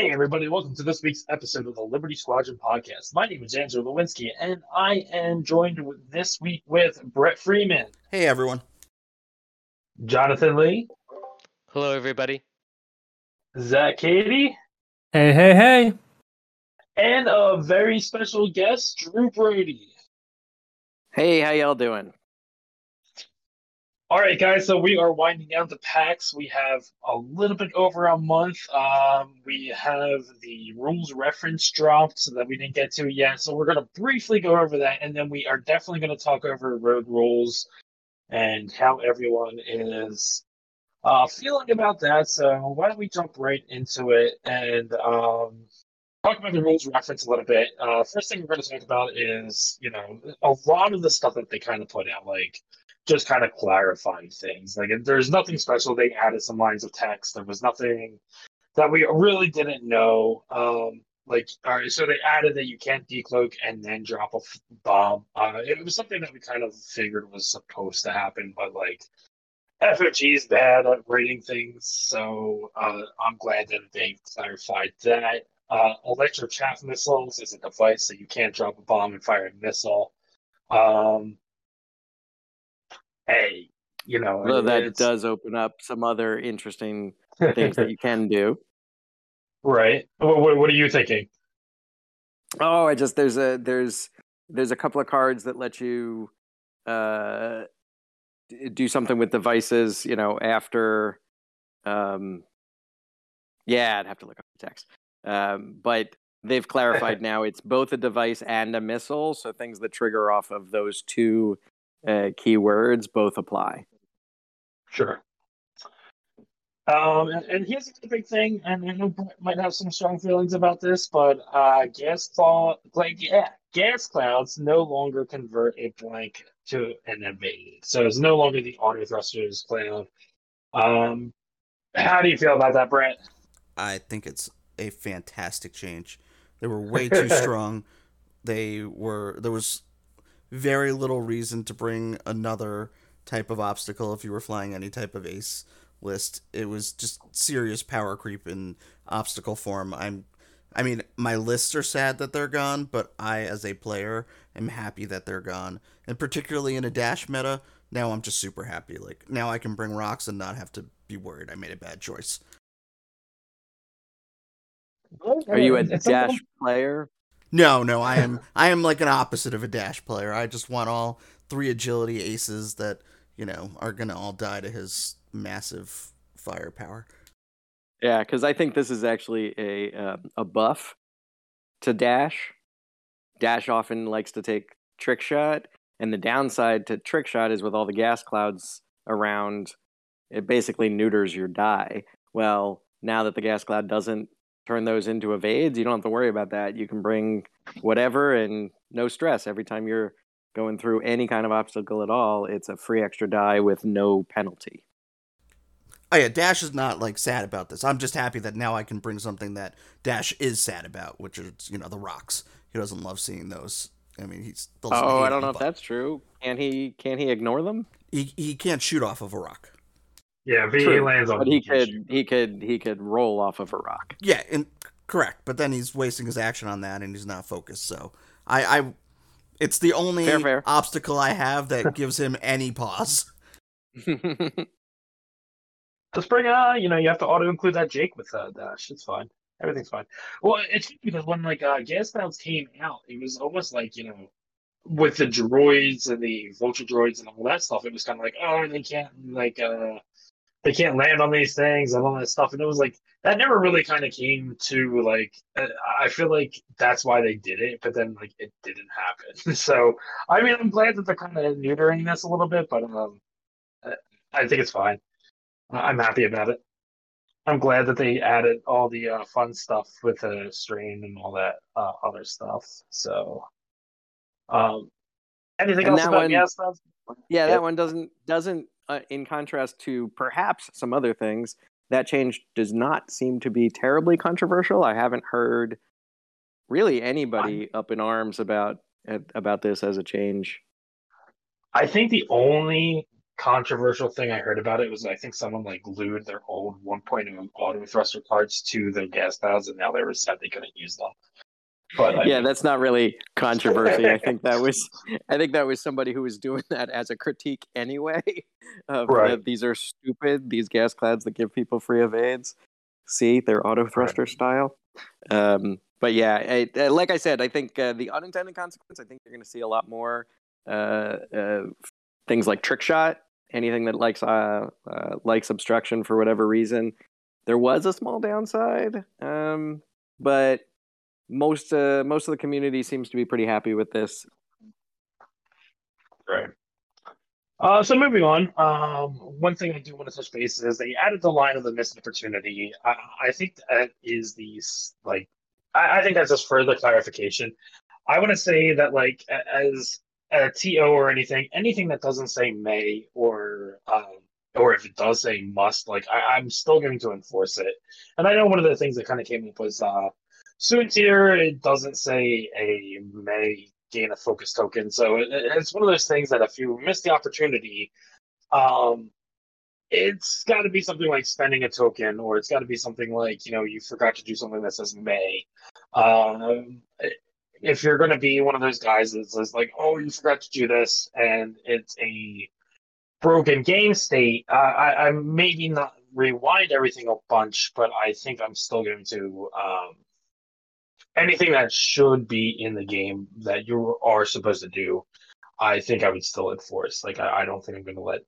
Hey, everybody, welcome to this week's episode of the Liberty Squadron podcast. My name is Andrew Lewinsky, and I am joined this week with Brett Freeman, Hey everyone. Jonathan Lee, Hello, everybody. Zach Cady, Hey, hey, hey. and a very special guest, Drew Brady. Hey, how y'all doing? All right, guys, so we are winding down the packs. We have a little bit over a month. Um, we have the rules reference dropped so that we didn't get to yet. So we're going to briefly go over that, and then we are definitely going to talk over road rules and how everyone is uh, feeling about that. So why don't we jump right into it and um, talk about the rules reference a little bit. Uh, first thing we're going to talk about is, you know, a lot of the stuff that they kind of put out, like just kind of clarifying things. Like there's nothing special. They added some lines of text. There was nothing that we really didn't know. Um, like all right, so they added that you can't decloak and then drop a f- bomb. Uh, it was something that we kind of figured was supposed to happen, but like FFG is bad at writing things, so uh, I'm glad that they clarified that. Uh, electro chaff missiles is a device that you can't drop a bomb and fire a missile. Um, hey, you know, Although that does open up some other interesting things that you can do. right. What, what, what are you thinking? Oh, I just there's a there's there's a couple of cards that let you uh do something with devices, you know, after um yeah, I'd have to look up the text. Um but they've clarified now it's both a device and a missile, so things that trigger off of those two uh keywords both apply. Sure. Um, and, and here's the big thing, and I know Brett might have some strong feelings about this, but uh, gas cloud, like yeah, gas clouds no longer convert a blank to an evade, so it's no longer the auto thrusters cloud. Um, how do you feel about that, Brett? I think it's a fantastic change. They were way too strong. They were there was very little reason to bring another type of obstacle if you were flying any type of ace list. It was just serious power creep in obstacle form. I'm I mean, my lists are sad that they're gone, but I as a player am happy that they're gone. And particularly in a dash meta, now I'm just super happy. Like now I can bring rocks and not have to be worried I made a bad choice. Are you a dash player? No, no, I am I am like an opposite of a dash player. I just want all three agility aces that, you know, are gonna all die to his massive firepower. Yeah, because I think this is actually a uh, a buff to Dash. Dash often likes to take trick shot, and the downside to trick shot is with all the gas clouds around, it basically neuters your die. Well, now that the gas cloud doesn't turn those into evades, you don't have to worry about that. You can bring whatever and no stress every time you're going through any kind of obstacle at all. It's a free extra die with no penalty. Oh yeah, Dash is not like sad about this. I'm just happy that now I can bring something that Dash is sad about, which is, you know, the rocks. He doesn't love seeing those. I mean, he's Oh, I don't know if that's true. Can he? Can he ignore them? he he can't shoot off of a rock. Yeah, if he True, lands on but he could shoot. he could he could roll off of a rock. Yeah, and correct. But then he's wasting his action on that, and he's not focused. So I, I it's the only Fair, fair. obstacle I have that gives him any pause. Just bring uh, you know, you have to auto include that Jake with uh, dash. It's fine. Everything's fine. Well, it's because when like uh, gas clouds came out, it was almost like you know, with the droids and the vulture droids and all that stuff, it was kind of like oh, they can't like uh, they can't land on these things and all that stuff, and it was like that never really kind of came to like. uh, I feel like that's why they did it, but then like it didn't happen. so I mean, I'm glad that they're kind of neutering this a little bit, but um, uh, I think it's fine. I'm happy about it. I'm glad that they added all the uh, fun stuff with the strain and all that uh, other stuff. So, um, anything And else that about one- yeah, Yep. that one doesn't doesn't uh, in contrast to perhaps some other things. That change does not seem to be terribly controversial. I haven't heard really anybody up in arms about about this as a change. I think the only controversial thing I heard about it was I think someone like glued their old 1.0 auto thruster cards to their gas clouds, and now they were sad they couldn't use them. But I yeah, that's not really controversy. I think that was, I think that was somebody who was doing that as a critique anyway. Of Right. that these are stupid. These gas clouds that give people free evades. See, they're auto thruster style. Um, but yeah, I, uh, like I said, I think uh, the unintended consequence. I think you're going to see a lot more uh, uh, things like trick shot. Anything that likes uh, uh, likes obstruction for whatever reason. There was a small downside, um, but most uh, most of the community seems to be pretty happy with this. Right. Uh, so moving on, um, one thing I do want to touch base is they added the line of the missed opportunity. I, I think that is the like, I, I think that's just further clarification. I want to say that like as a TO or anything, anything that doesn't say may or um, or if it does say must, like I, I'm still going to enforce it. And I know one of the things that kind of came up was uh, Soontir. It doesn't say a may gain a focus token. So it, it- it's one of those things that if you miss the opportunity, um, it's got to be something like spending a token, or it's got to be something like you know you forgot to do something that says may. Um, if you're going to be one of those guys that says like, oh, you forgot to do this, and it's a broken game state, I, I maybe not rewind everything a bunch, but I think I'm still going to um, anything that should be in the game that you are supposed to do, I think I would still enforce. Like I, I don't think I'm going to let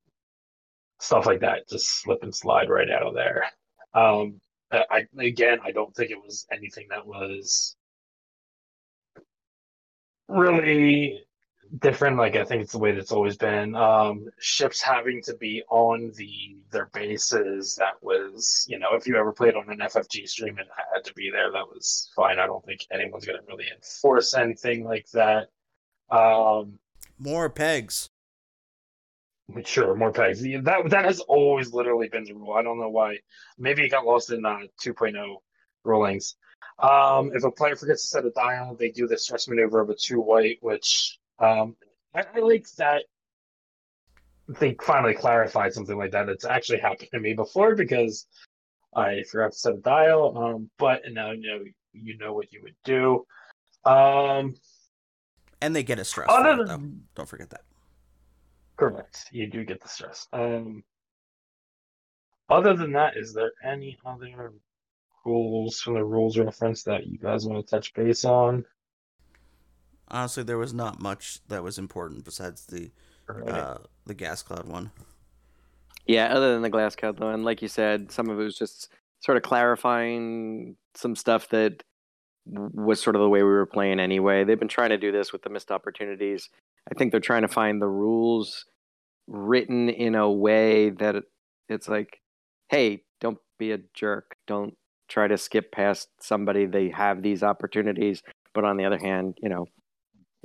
stuff like that just slip and slide right out of there. Um, I, again, I don't think it was anything that was really different. Like I think it's the way that's always been. Um, ships having to be on the their bases. That was, you know, if you ever played on an FFG stream, and had to be there. That was fine. I don't think anyone's to really enforce anything like that. Um, More pegs. Sure, more pegs. That that has always literally been the rule. I don't know why. Maybe it got lost in uh, 2.0 rulings. Um, if a player forgets to set a dial, they do the stress maneuver of a two white, which um, I, I like that they finally clarified something like that. It's actually happened to me before because I forgot to set a dial. Um, but now you know you know what you would do. Um, And they get a stress Other for it, though. than- Don't forget that. Correct. You do get the stress. Um, other than that, is there any other rules from the rules reference that you guys want to touch base on? Honestly, there was not much that was important besides the Right. uh, the gas cloud one. Yeah, other than the glass cloud though, and like you said, some of it was just sort of clarifying some stuff that was sort of the way we were playing anyway. They've been trying to do this with the missed opportunities. I think they're trying to find the rules written in a way that it's like, hey, don't be a jerk. Don't try to skip past somebody. They have these opportunities, but on the other hand, you know, y-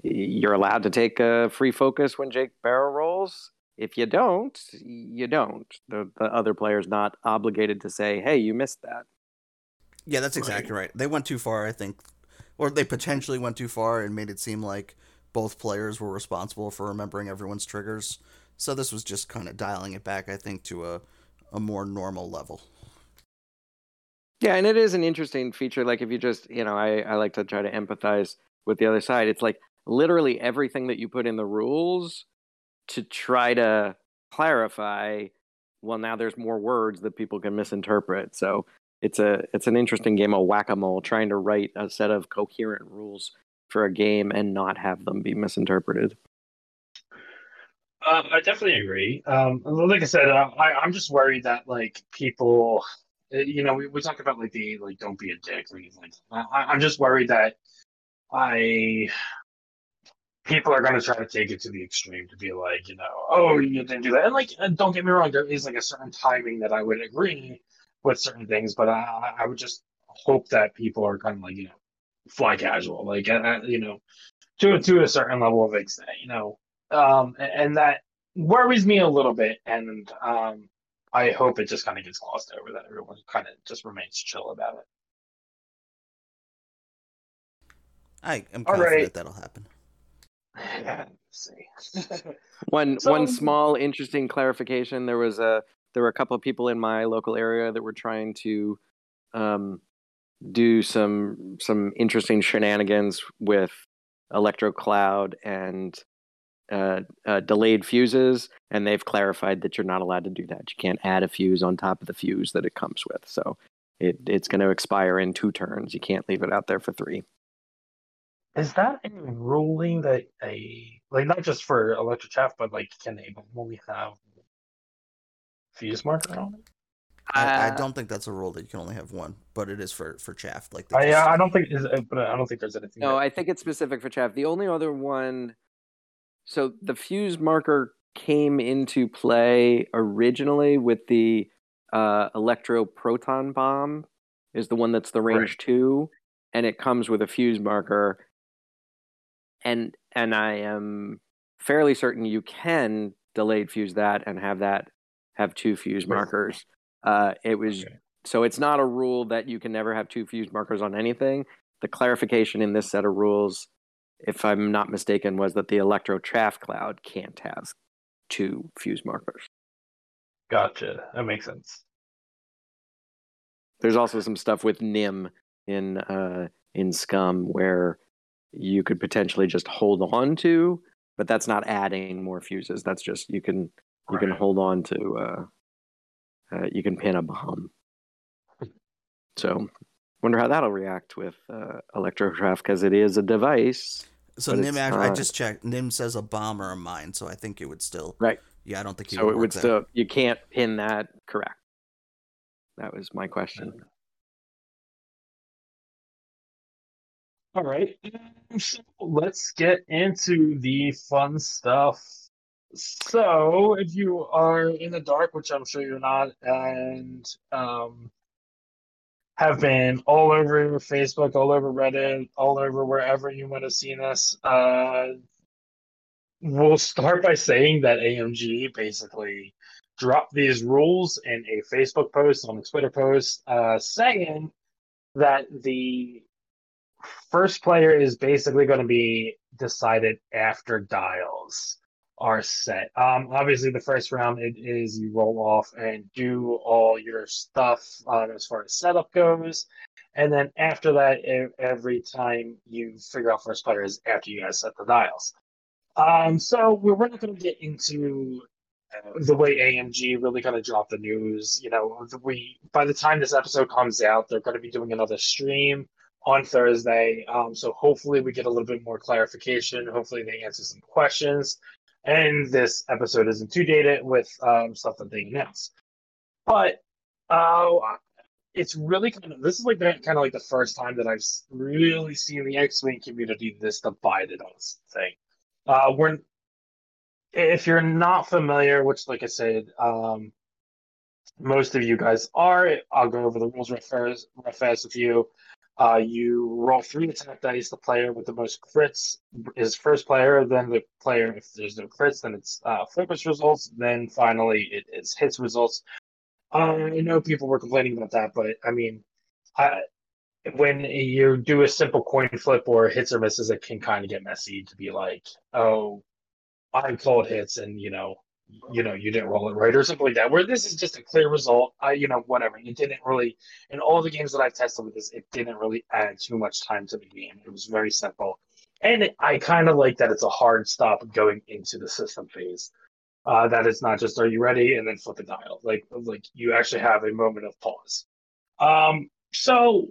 you're allowed to take a free focus when Jake barrel rolls. If you don't, you don't. The, the other player's not obligated to say, "Hey, you missed that." Yeah, that's exactly right. They went too far, I think, or they potentially went too far and made it seem like both players were responsible for remembering everyone's triggers. So this was just kind of dialing it back, I think, to a a more normal level. Yeah, and it is an interesting feature. Like if you just, you know, I, I like to try to empathize with the other side. It's like literally everything that you put in the rules to try to clarify. Well, now there's more words that people can misinterpret. So it's a it's an interesting game of whack a mole, trying to write a set of coherent rules for a game and not have them be misinterpreted. Um, I definitely agree. Um, like I said, uh, I, I'm just worried that like people, uh, you know, we, we talk about like the like don't be a dick or anything. I, I'm just worried that I people are going to try to take it to the extreme to be like, you know, oh, you didn't do that. And like, and don't get me wrong, there is like a certain timing that I would agree with certain things, but I, I would just hope that people are kind of like, you know, fly casual, like, uh, uh, you know, to to a certain level of extent, you know, um, and that worries me a little bit, and um, I hope it just kind of gets glossed over that everyone kind of just remains chill about it. I am confident right. that'll happen. Yeah. see. One So- one small interesting clarification. There was a there were a couple of people in my local area that were trying to um, do some some interesting shenanigans with Electro Cloud and uh, uh, delayed fuses, and they've clarified that you're not allowed to do that. You can't add a fuse on top of the fuse that it comes with. So it it's going to expire in two turns. You can't leave it out there for three. Is that a ruling that a like not just for electric chaff, but like can they only have fuse marker on it? I, I Uh, don't think that's a rule that you can only have one, but it is for for chaff. Like they I just- I don't think is but I don't think there's anything. No, that- I think it's specific for chaff. The only other one, so the fuse marker came into play originally with the uh, electro proton bomb, is the one that's the range Right. two, and it comes with a fuse marker. And and I am fairly certain you can delayed fuse that and have that have two fuse markers. Uh, it was Okay. so it's not a rule that you can never have two fuse markers on anything. The clarification in this set of rules, if I'm not mistaken, was that the electro chaff cloud can't have two fuse markers. Gotcha. That makes sense. There's also some stuff with Nym in uh, in Scum where you could potentially just hold on to, but that's not adding more fuses. That's just you can you can hold on to uh, uh, you can pin a bomb. So, wonder how that'll react with uh, Electro-Chaff because it is a device. So Nym, it's act- I just checked. Nym says a bomb or a mine, so I think it would still. Right. Yeah, I don't think So would it would still you can't pin that correct. That was my question. All right. So let's get into the fun stuff. So, if you are in the dark, which I'm sure you're not, and um, have been all over Facebook, all over Reddit, all over wherever you might have seen us, uh, we'll start by saying that AMG basically dropped these rules in a Facebook post, on a Twitter post, uh, saying that the first player is basically going to be decided after dials are set. Um, obviously, the first round it is you roll off and do all your stuff um, as far as setup goes, and then after that, every time you figure out first player is after you guys set the dials. Um, so we're we're not going to get into uh, the way AMG really kind of dropped the news. You know, we by the time this episode comes out, they're going to be doing another stream on Thursday. Um, so hopefully we get a little bit more clarification. Hopefully they answer some questions, and this episode isn't too dated with um, stuff that they announce. But uh, it's really kind of this is like the, kind of like the first time that I've really seen the X-wing community this divided on this thing. Uh, we're if you're not familiar, which like I said, um, most of you guys are. I'll go over the rules real fast with you. Uh, you roll three attack dice. The player with the most crits is first player. Then the player, if there's no crits, then it's uh, results. Then finally, it is hits results. Uh, I know people were complaining about that, but I mean, I, when you do a simple coin flip or hits or misses, it can kind of get messy to be like, oh, I called hits, and you know, you know, you didn't roll it right or something like that. Where this is just a clear result. I, you know, whatever. It didn't really, in all the games that I've tested with this, it didn't really add too much time to the game. It was very simple, and it, I kind of like that it's a hard stop going into the system phase. Uh, that it's not just are you ready and then flip a dial. Like like you actually have a moment of pause. Um, so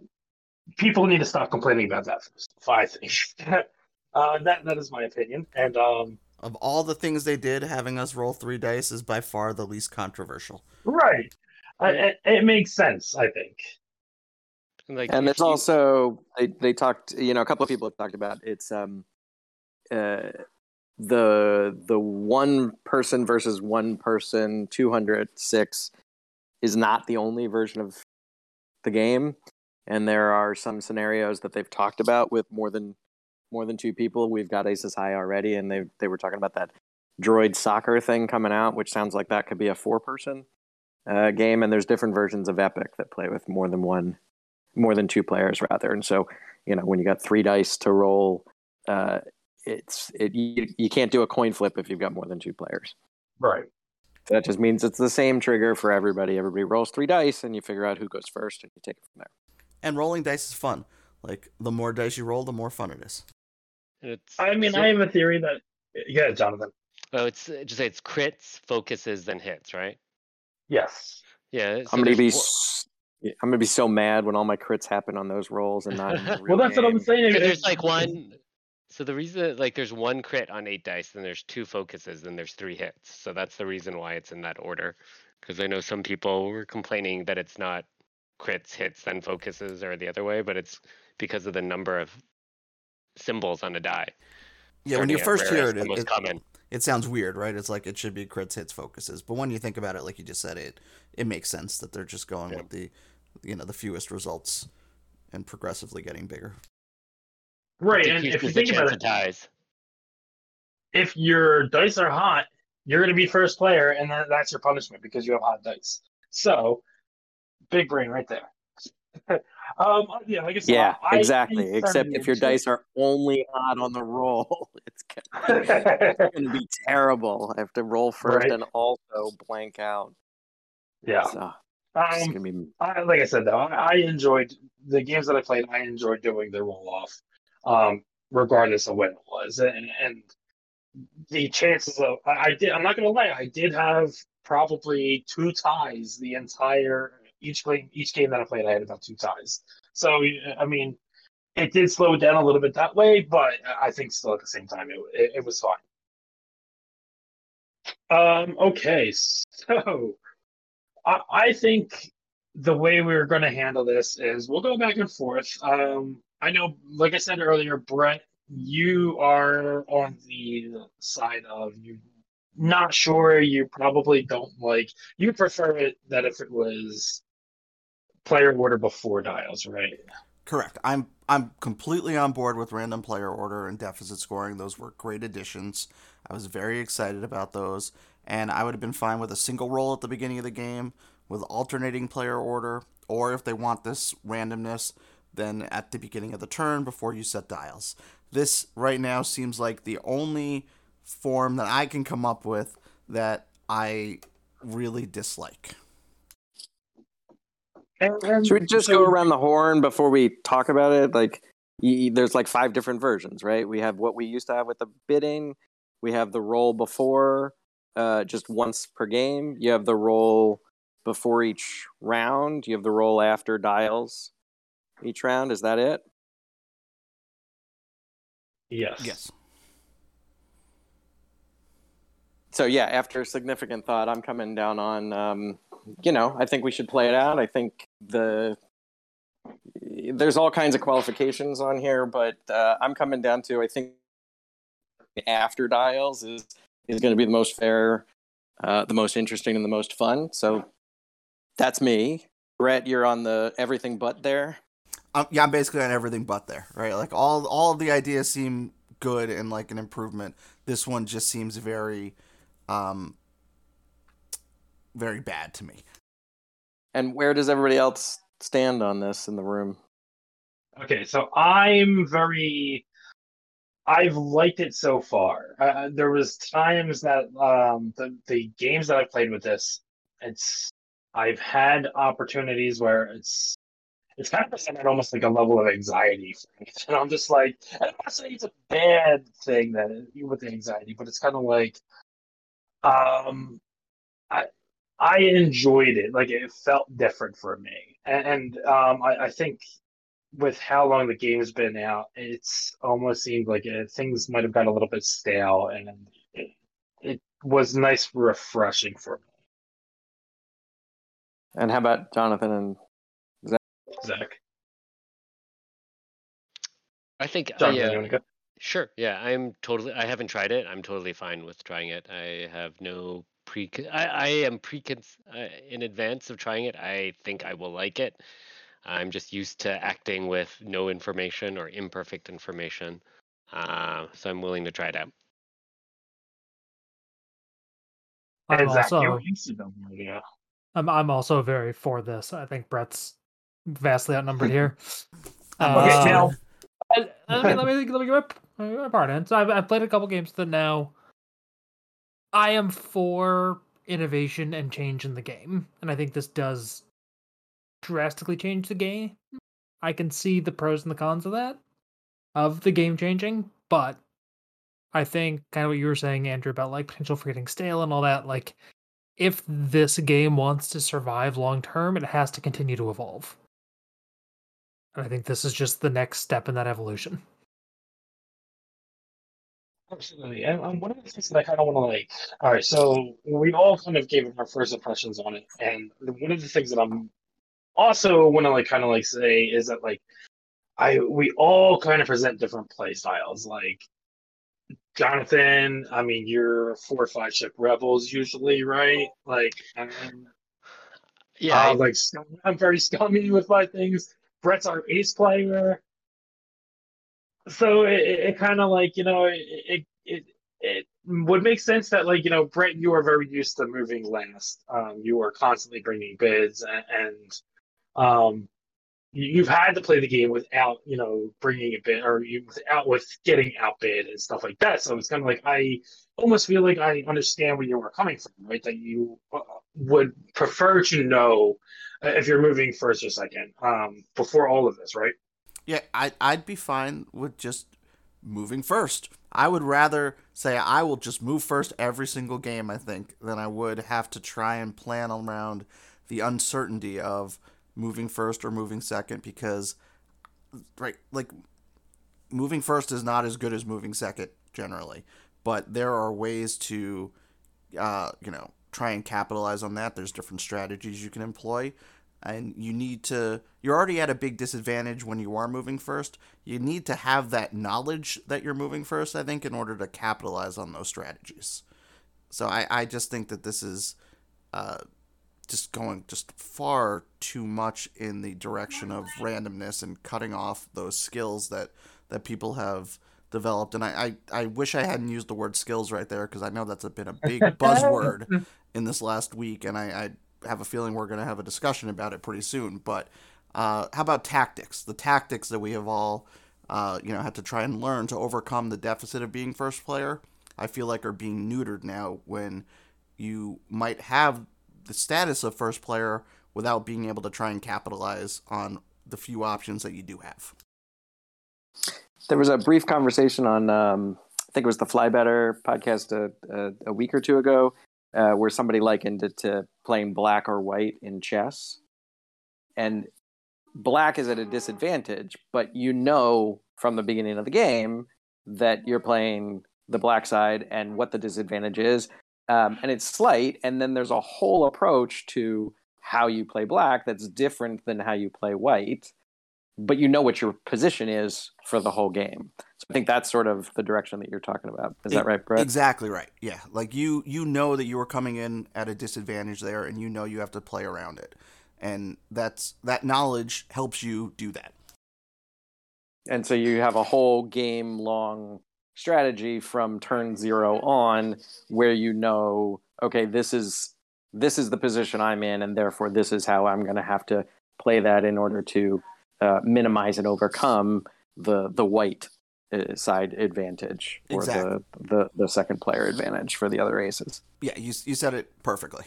people need to stop complaining about that first. I think uh, that that is my opinion, and um. Of all the things they did, having us roll three dice is by far the least controversial. Right. I, it, it makes sense, I think. Like, and if there's you- also they, they talked you know a couple of people have talked about it's um uh the the one person versus one person 206 is not the only version of the game and there are some scenarios that they've talked about with more than more than two people we've got aces high already and they they were talking about that droid soccer thing coming out which sounds like that could be a four person uh, game and there's different versions of epic that play with more than one more than two players rather and so you know when you got three dice to roll uh, it's it you, you can't do a coin flip if you've got more than two players. Right. That just means it's the same trigger for everybody. Everybody rolls three dice, and you figure out who goes first, and you take it from there. And rolling dice is fun. Like the more dice you roll, the more fun it is. And it's I mean, so- I have a theory that. Yeah, Jonathan. oh, it's uh, just say it's crits, focuses, then hits, right? Yes. Yeah. so I'm gonna there's be one- s- I'm gonna be so mad when all my crits happen on those rolls and not. In the Well, real that's what I'm saying. There's like one. So the reason, like, there's one crit on eight dice, then there's two focuses, then there's three hits. So that's the reason why it's in that order. Because I know some people were complaining that it's not crits, hits, then focuses, or the other way, but it's because of the number of symbols on a die. Yeah, when you first hear it, it, it, it sounds weird, right? It's like it should be crits, hits, focuses. But when you think about it, like you just said, it it makes sense that they're just going Yeah. with the you know the fewest results and progressively getting bigger. right, and if you think about it, ties. if your dice are hot, you're going to be first player, and then that's your punishment because you have hot dice. So, big brain right there. um, yeah, like I said, Yeah, I- I exactly. think Except if your dice are only hot on the roll, it's gonna, it's gonna be terrible. I have to roll first Right. and also blank out. yeah. So Um, be I, like I said though, I, I enjoyed the games that I played. I enjoyed doing the roll off, um, regardless of when it was, and, and the chances of I, I did. I'm not gonna lie, I did have probably two ties the entire each game. Each game that I played, I had about two ties. So I mean, it did slow it down a little bit that way, but I think still at the same time it it, it was fine. Um. Okay, so I, I think the way we're going to handle this is we'll go back and forth. Um, I know, like I said earlier, Brett, you are on the side of you not sure. You probably don't like. You prefer it that if it was player order before dials, right? Correct. I'm I'm completely on board with random player order and deficit scoring. Those were great additions. I was very excited about those, and I would have been fine with a single roll at the beginning of the game with alternating player order, or if they want this randomness, then at the beginning of the turn before you set dials. This right now seems like the only form that I can come up with that I really dislike. And, and Should we just so- go around the horn before we talk about it? Like, y- there's like five different versions, right? We have what we used to have with the bidding. We have the roll before, uh, just once per game. You have the roll before each round. You have the roll after dials each round. Is that it? Yes. Yes. So yeah, after significant thought, I'm coming down on. Um, you know, I think we should play it out. I think the there's all kinds of qualifications on here, but uh, I'm coming down to I think after dials is is going to be the most fair, uh, the most interesting, and the most fun. So that's me. Brett, you're on the everything but there. Um, yeah, I'm basically on everything but there, right? Like all all the ideas seem good and like an improvement. This one just seems very, um, very bad to me. And where does everybody else stand on this in the room? Okay, so I'm very. I've liked it so far. Uh, there was times that um, the the games that I played with this, it's I've had opportunities where it's it's kind of presented almost like a level of anxiety for me, and I'm just like, I don't want to say it's a bad thing that with the anxiety, but it's kind of like, um, I I enjoyed it. Like it felt different for me, and, and um, I, I think with how long the game's been out, it's almost seemed like it, things might have got a little bit stale, and it, it was nice, refreshing for me. And how about Jonathan and Zach, Zach. I think I, Jonathan, uh, you want to go? Sure. Yeah, I'm totally. I haven't tried it. I'm totally fine with trying it. I have no pre. I, I am pre uh, in advance of trying it. I think I will like it. I'm just used to acting with no information or imperfect information, uh, so I'm willing to try it out. I'm also you used to know more, yeah. I'm I'm also very for this. I think Brett's vastly outnumbered here. I'm Okay, now I, I mean, let me let me give my uh, pardon. So I've, I've played a couple games that now. I am for innovation and change in the game, and I think this does drastically change the game. I can see the pros and the cons of that, of the game changing, but I think kind of what you were saying, Andrew, about like potential for getting stale and all that. Like, if this game wants to survive long term, it has to continue to evolve. And I think this is just the next step in that evolution. Absolutely. And um, one of the things that I kind of want to like, all right, so we all kind of gave our first impressions on it. And one of the things that I'm also want to like kind of like say is that like, I we all kind of present different play styles. Like Jonathan, I mean, you're four or five ship rebels usually, right? Like, Yeah, uh, I... like I'm very scummy with my things. Brett's our ace player, so it, it, kind of like you know it, it it would make sense that like you know Brett, you are very used to moving last. Um, you are constantly bringing bids and, and um, you- you've had to play the game without you know bringing a bid or you without with getting outbid and stuff like that. So it's kind of like I almost feel like I understand where you were coming from, right? That you uh, would prefer to know uh, if you're moving first or second um, before all of this, right? Yeah, I I'd be fine with just moving first. I would rather say I will just move first every single game, I think, than I would have to try and plan around the uncertainty of moving first or moving second because right, like moving first is not as good as moving second generally, but there are ways to uh, you know, try and capitalize on that. There's different strategies you can employ and you need to you're already at a big disadvantage when you are moving first. You need to have that knowledge that you're moving first i think in order to capitalize on those strategies. So i, I just think that this is uh, just going just far too much in the direction of randomness and cutting off those skills that that people have developed. And i i, I wish i hadn't used the word skills right there because i know that's been a big buzzword in this last week and i, I have a feeling we're going to have a discussion about it pretty soon. But uh, how about tactics? The tactics that we have all, uh, you know, had to try and learn to overcome the deficit of being first player. I feel like are being neutered now when you might have the status of first player without being able to try and capitalize on the few options that you do have. There was a brief conversation on, um, I think it was the Fly Better podcast a, a, a week or two ago, uh, where somebody likened it to playing black or white in chess. And black is at a disadvantage, but you know from the beginning of the game that you're playing the black side and what the disadvantage is. Um, and it's slight. And then there's a whole approach to how you play black that's different than how you play white but you know what your position is for the whole game. So I think that's sort of the direction that you're talking about. Is that right, Brett? Exactly right. Yeah, like you you know that you are coming in at a disadvantage there, and you know you have to play around it, and that's that knowledge helps you do that. And so you have a whole game long strategy from turn zero on, where you know, okay, this is this is the position I'm in, and therefore this is how I'm going to have to play that in order to uh, minimize and overcome the the white uh, side advantage or Exactly. the, the the second player advantage for the other aces. Yeah, you you said it perfectly.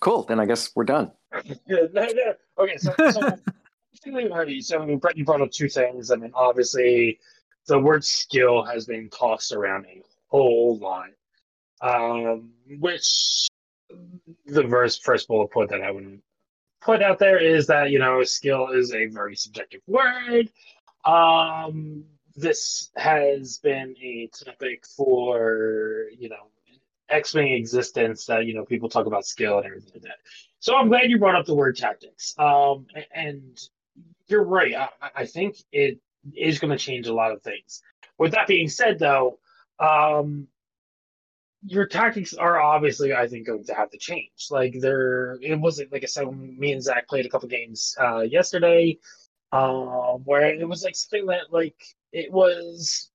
Cool. Then I guess we're done. Yeah, no, no. Okay, so, so basically, Hardy, so I mean, Brett, you brought up two things. I mean, obviously, the word skill has been tossed around a whole lot, um, which the verse first bullet point that I would put out there is that you know skill is a very subjective word. Um, this has been a topic for you know X-wing existence that you know people talk about skill and everything like that. So I'm glad you brought up the word tactics. Um, and you're right. I, I think it is going to change a lot of things. With that being said, though, um, your tactics are obviously, I think, going to have to change. Like there, it wasn't like I said. Me and Zach played a couple games uh, yesterday, um, where it was like something that like it was.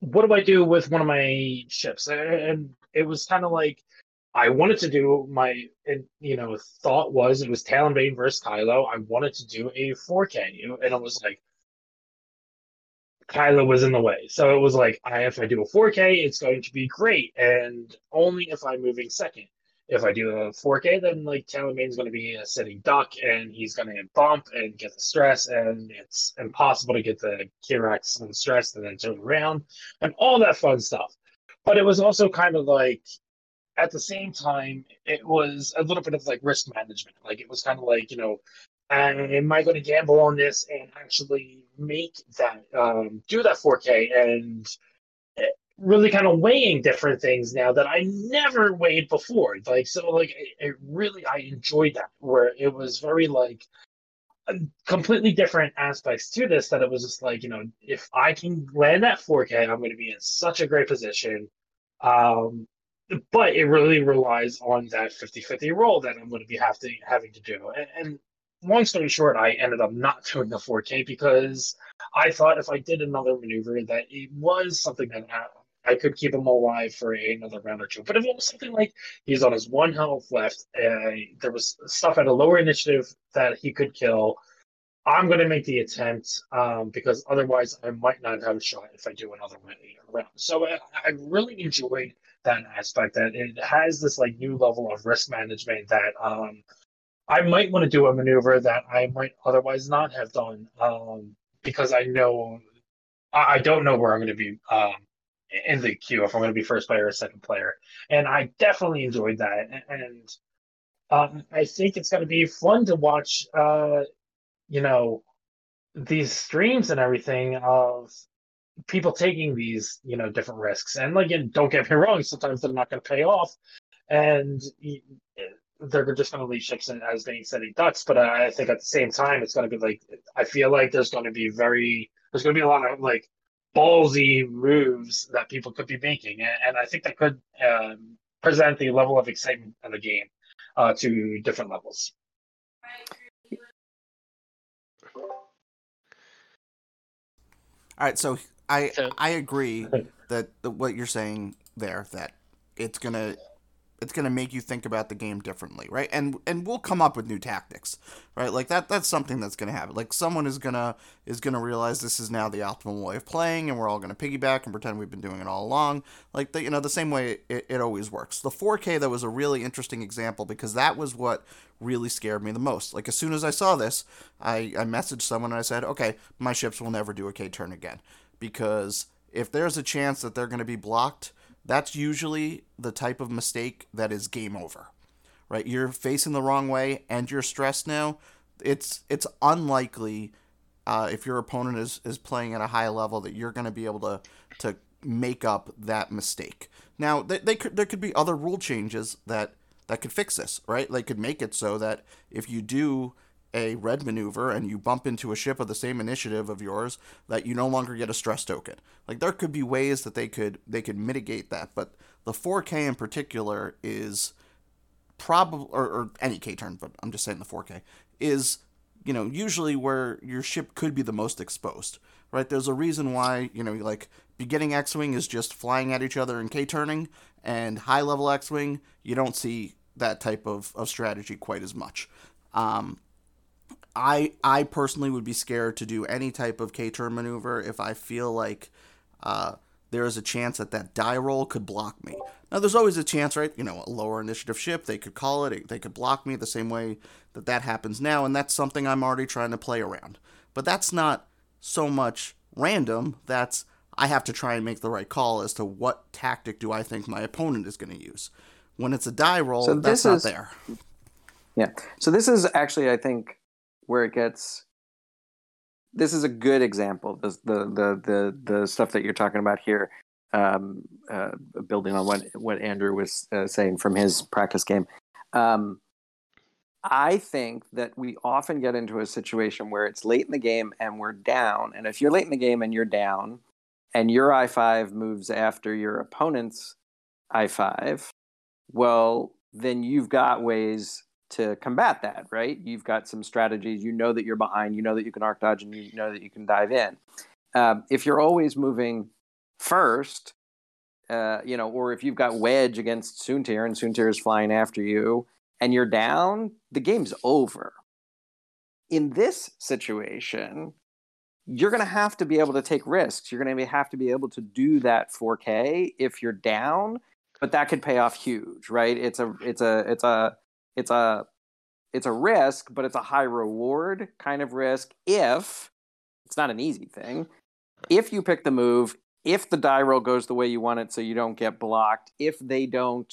What do I do with one of my ships? And it was kind of like I wanted to do my, you know, thought was it was Talonbane versus Kylo. I wanted to do a 4K, you and it was like Kylo was in the way. So it was like, I, if I do a 4K, it's going to be great, and only if I'm moving second. If I do a 4K, then like Talonbane's going to be a sitting duck, and he's going to bump and get the stress, and it's impossible to get the Kirax and stress and then turn around, and all that fun stuff. But it was also kind of like, at the same time, it was a little bit of like risk management. Like it was kind of like, you know, am I going to gamble on this and actually make that, um, do that 4K and eh, really kind of weighing different things now that I never weighed before. Like, so, like, it, it really, I enjoyed that where it was very like, completely different aspects to this that it was just like you know if i can land that 4k i'm going to be in such a great position um but it really relies on that 50-50 roll that i'm going to be have to, having to do and, and long story short, I ended up not doing the 4K because I thought if I did another maneuver that it was something that I, I could keep him alive for another round or two. But if it was something like he's on his one health left, uh, there was stuff at a lower initiative that he could kill. I'm going to make the attempt um, because otherwise I might not have a shot if I do another round. So I, I really enjoyed that aspect that it has this like new level of risk management that um, I might want to do a maneuver that I might otherwise not have done um, because I know I, don't know where I'm going to be um, in the queue if I'm going to be first player or second player, and I definitely enjoyed that, and um, I think it's going to be fun to watch. Uh, you know, these streams and everything of people taking these you know different risks, and like, don't get me wrong, sometimes they're not going to pay off, and they're just going to leave ships as being sitting ducks. But I think at the same time, it's going to be like I feel like there's going to be very there's going to be a lot of like ballsy moves that people could be making, and, and I think that could um, present the level of excitement of the game uh, to different levels. All right, so I I agree that what you're saying there that it's gonna it's going to make you think about the game differently, right? And and we'll come up with new tactics, right? Like that that's something that's going to happen. Like someone is going to is going to realize this is now the optimal way of playing and we're all going to piggyback and pretend we've been doing it all along. Like the, you know, the same way it, it always works. The 4K that was a really interesting example because that was what really scared me the most. Like as soon as I saw this, I I messaged someone and I said, "Okay, my ships will never do a K turn again." Because if there's a chance that they're going to be blocked, that's usually the type of mistake that is game over. Right? You're facing the wrong way and you're stressed now. It's it's unlikely uh, if your opponent is, is playing at a high level that you're going to be able to to make up that mistake. Now, they, they could there could be other rule changes that that could fix this, right? They could make it so that if you do a red maneuver and you bump into a ship of the same initiative of yours that you no longer get a stress token. Like there could be ways that they could they could mitigate that, but the 4K in particular is probably or, or any K turn, but I'm just saying the 4K is you know usually where your ship could be the most exposed. Right? There's a reason why, you know, like beginning X-wing is just flying at each other and K turning and high level X-wing, you don't see that type of, of strategy quite as much. Um, I I personally would be scared to do any type of K turn maneuver if I feel like uh, there is a chance that that die roll could block me. Now there's always a chance, right? You know, a lower initiative ship they could call it, they could block me the same way that that happens now, and that's something I'm already trying to play around. But that's not so much random. That's I have to try and make the right call as to what tactic do I think my opponent is going to use. When it's a die roll, so that's not there. Yeah. So this is actually, I think, where it gets this is a good example the the the the, the stuff that you're talking about here um, uh, building on what what Andrew was uh, saying from his practice game. Um, I think that we often get into a situation where it's late in the game and we're down and if you're late in the game and you're down and your i5 moves after your opponent's i5 well then you've got ways to combat that, right? You've got some strategies. You know that you're behind. You know that you can arc dodge, and you know that you can dive in. Um, if you're always moving first, uh, you know, or if you've got Wedge against Soontir and Soontir is flying after you and you're down, the game's over. In this situation, you're going to have to be able to take risks. You're going to have to be able to do that 4K if you're down, but that could pay off huge, right? It's a it's a it's a it's a it's a risk, but it's a high reward kind of risk if it's not an easy thing. If you pick the move, if the die roll goes the way you want it so you don't get blocked, if they don't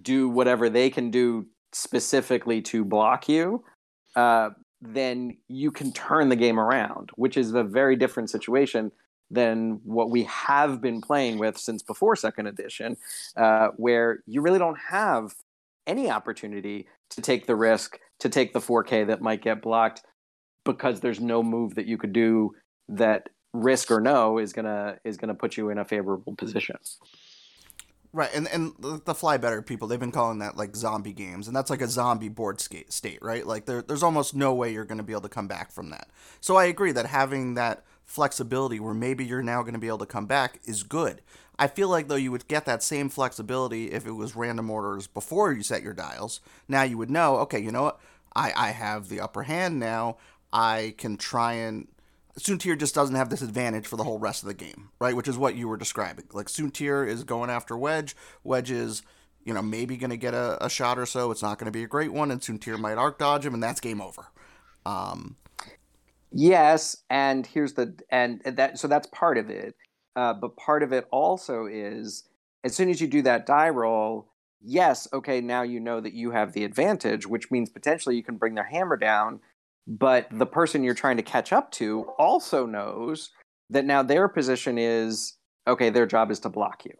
do whatever they can do specifically to block you, uh, then you can turn the game around, which is a very different situation than what we have been playing with since before second edition, uh, where you really don't have any opportunity to take the risk to take the 4K that might get blocked because there's no move that you could do that risk or no is gonna is gonna put you in a favorable position. Right, and and the fly better people they've been calling that like zombie games, and that's like a zombie board state, right? Like there, there's almost no way you're going to be able to come back from that. So I agree that having that flexibility where maybe you're now going to be able to come back is good. I feel like though you would get that same flexibility if it was random orders before you set your dials. Now you would know, okay, you know what? I I have the upper hand now. I can try and Soontir just doesn't have this advantage for the whole rest of the game, right? Which is what you were describing. Like Soontir is going after Wedge. Wedge is, you know, maybe going to get a, a, shot or so. It's not going to be a great one, and Soontir might arc dodge him, and that's game over. Um, yes, and here's the and that so that's part of it. Uh, but part of it also is as soon as you do that die roll, yes, okay, now you know that you have the advantage, which means potentially you can bring their hammer down but the person you're trying to catch up to also knows that now their position is okay their job is to block you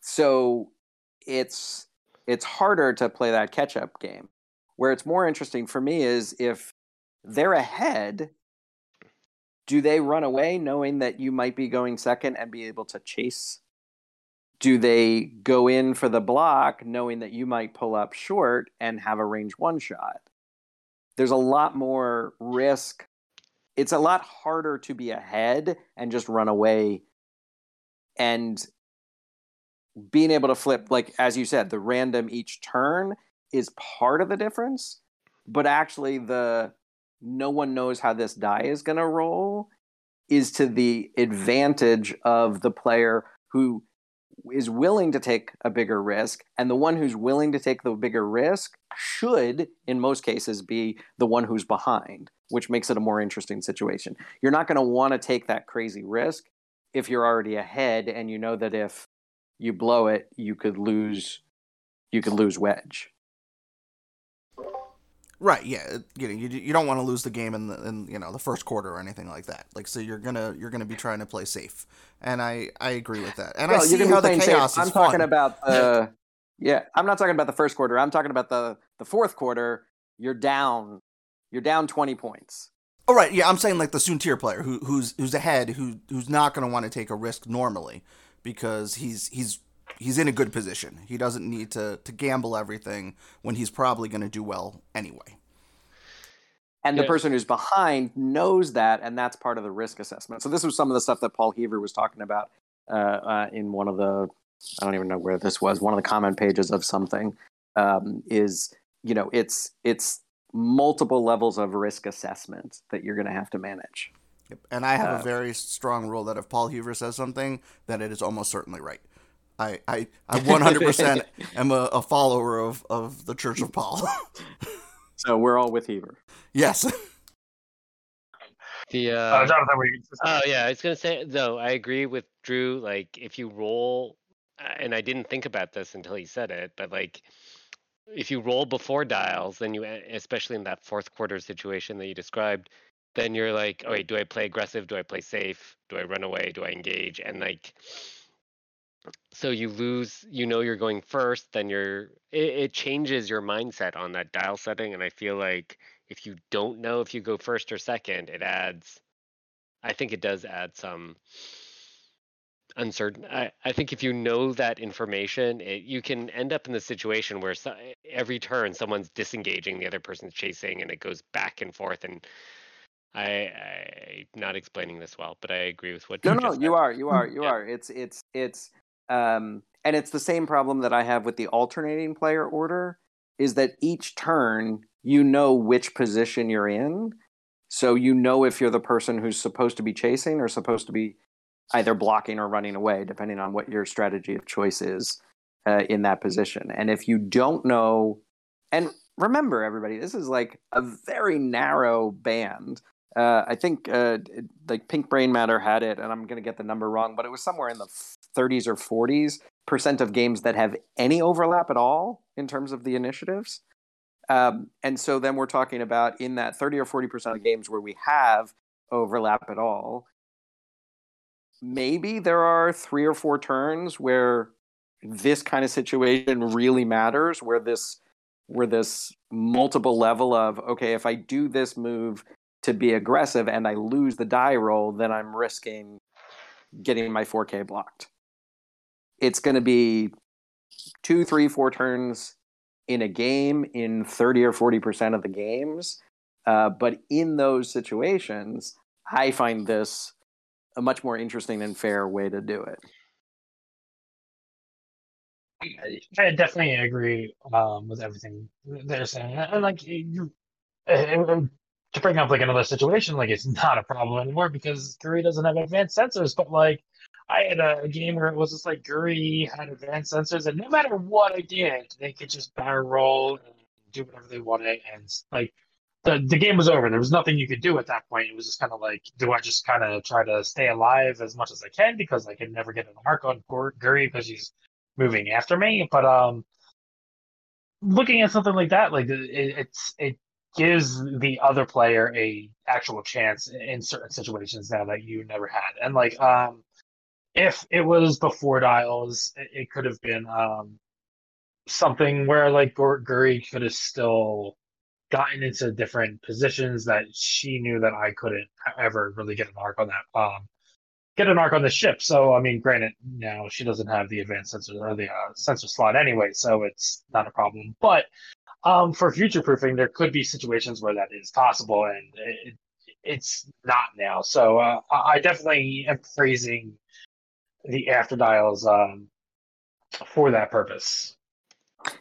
so it's it's harder to play that catch up game where it's more interesting for me is if they're ahead do they run away knowing that you might be going second and be able to chase do they go in for the block knowing that you might pull up short and have a range one shot there's a lot more risk. It's a lot harder to be ahead and just run away. And being able to flip, like as you said, the random each turn is part of the difference. But actually, the no one knows how this die is going to roll is to the advantage of the player who is willing to take a bigger risk and the one who's willing to take the bigger risk should in most cases be the one who's behind which makes it a more interesting situation. You're not going to want to take that crazy risk if you're already ahead and you know that if you blow it you could lose you could lose wedge Right. Yeah. You know, you, you don't want to lose the game in the in you know the first quarter or anything like that. Like so, you're gonna you're gonna be trying to play safe, and I I agree with that. And well, I see how the chaos safe. I'm talking about the yeah. I'm not talking about the first quarter. I'm talking about the the fourth quarter. You're down. You're down 20 points. Oh right. Yeah. I'm saying like the Soontir player who who's who's ahead who who's not gonna want to take a risk normally because he's he's he's in a good position. He doesn't need to to gamble everything when he's probably going to do well anyway. And the person who's behind knows that, and that's part of the risk assessment. So this was some of the stuff that Paul Heaver was talking about uh, uh, in one of the I don't even know where this was one of the comment pages of something. Um, is you know it's it's multiple levels of risk assessment that you're going to have to manage. Yep. And I have uh, a very strong rule that if Paul Heaver says something, that it is almost certainly right. I I, I 100% am a, a, follower of, of the Church of Paul. so we're all with Heaver. Yes. The uh, uh, Jonathan, oh yeah, I was gonna say though I agree with Drew. Like if you roll, uh, and I didn't think about this until he said it, but like if you roll before dials, then you, especially in that fourth quarter situation that you described, then you're like, oh wait, do I play aggressive? Do I play safe? Do I run away? Do I engage? And like so you lose you know you're going first then you're it, it, changes your mindset on that dial setting and i feel like if you don't know if you go first or second it adds i think it does add some uncertain i, I think if you know that information it, you can end up in the situation where so, every turn someone's disengaging the other person's chasing and it goes back and forth and I, I not explaining this well, but I agree with what No, you no, you are, you are, mm-hmm. you Yeah. are. It's, it's, it's, um, and it's the same problem that I have with the alternating player order is that each turn you know which position you're in. So you know if you're the person who's supposed to be chasing or supposed to be either blocking or running away, depending on what your strategy of choice is uh, in that position. And if you don't know, and remember, everybody, this is like a very narrow band. Uh, I think uh, like Pink Brain Matter had it, and I'm going to get the number wrong, but it was somewhere in the 30s or 40s percent of games that have any overlap at all in terms of the initiatives. Um, and so then we're talking about in that 30 or 40% of games where we have overlap at all, maybe there are three or four turns where this kind of situation really matters, where this where this multiple level of okay, if I do this move to be aggressive and I lose the die roll, then I'm risking getting my 4K blocked. It's going to be two, three, four turns in a game in 30 or 40% of the games. Uh, but in those situations, I find this a much more interesting and fair way to do it. I definitely agree um, with everything they're saying, and like you, to bring up like another situation, like it's not a problem anymore because Guri doesn't have advanced sensors. But like, I had a game where it was just like Guri had advanced sensors, and no matter what I did, they could just barrel roll and do whatever they wanted, and like. The, the game was over. There was nothing you could do at that point. It was just kind of like, do I just kind of try to stay alive as much as I can because I can never get an arc on Gur- Guri because she's moving after me. But um, looking at something like that, like it, it's it gives the other player a actual chance in certain situations now that you never had. And like um, if it was before dials, it, it could have been um something where like Gur- Guri could have still gotten into different positions that she knew that I couldn't ever really get an arc on that um get an arc on the ship. So I mean, granted, now she doesn't have the advanced sensor or the uh, sensor slot anyway, so it's not a problem. But um, for future proofing, there could be situations where that is possible, and it, it's not now. So uh, I definitely am praising the after dials um, for that purpose.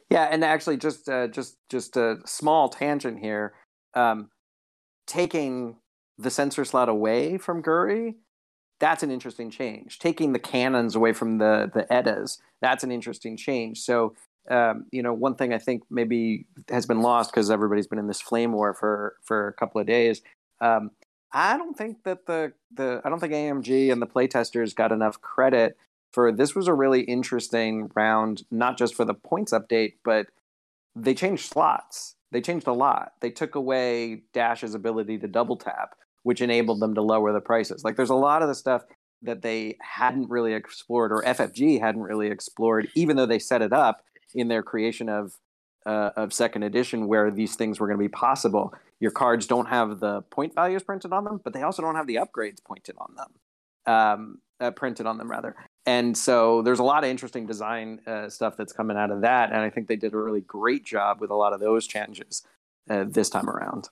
Yeah, and actually, just uh, just just a small tangent here. Um, taking the sensor slot away from Guri, that's an interesting change. Taking the cannons away from the the Eddas, that's an interesting change. So, um, you know, one thing I think maybe has been lost because everybody's been in this flame war for for a couple of days. Um, I don't think that the the I don't think AMG and the playtesters got enough credit for this was a really interesting round, not just for the points update, but they changed slots. They changed a lot. They took away Dash's ability to double tap, which enabled them to lower the prices. Like there's a lot of the stuff that they hadn't really explored or FFG hadn't really explored, even though they set it up in their creation of uh, of second edition where these things were going to be possible. Your cards don't have the point values printed on them, but they also don't have the upgrades pointed on them, um, uh, printed on them rather. And so there's a lot of interesting design uh, stuff that's coming out of that, and I think they did a really great job with a lot of those changes uh, this time around.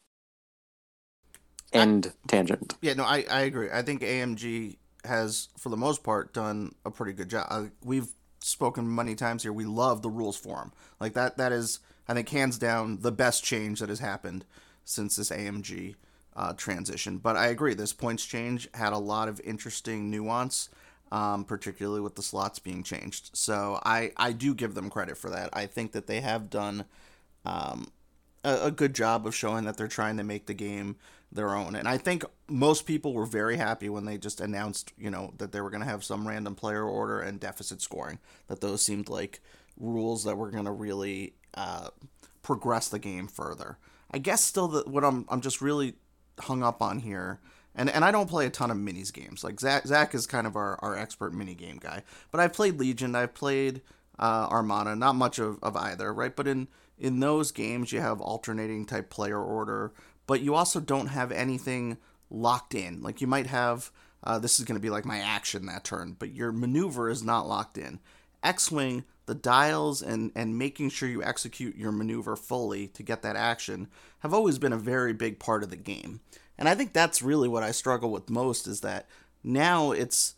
End tangent. Yeah, no, I, I agree. I think AMG has, for the most part, done a pretty good job. Uh, we've spoken many times here. We love the rules forum. Like that. That is, I think, hands down the best change that has happened since this AMG uh, transition. But I agree. This points change had a lot of interesting nuance, um, particularly with the slots being changed. So I I do give them credit for that. I think that they have done. Um, a, a good job of showing that they're trying to make the game their own. And I think most people were very happy when they just announced, you know, that they were going to have some random player order and deficit scoring. That those seemed like rules that were going to really uh, progress the game further. I guess still what I'm I'm just really hung up on here. And, and I don't play a ton of minis games. Like Zach, Zach is kind of our, our expert mini game guy. But I've played Legion. I've played uh, Armada. Not much of, of either, right? But in in those games, you have alternating type player order, but you also don't have anything locked in. Like you might have, uh, this is going to be like my action that turn, but your maneuver is not locked in. X-wing, the dials and and making sure you execute your maneuver fully to get that action have always been a very big part of the game. And I think that's really what I struggle with most is that now it's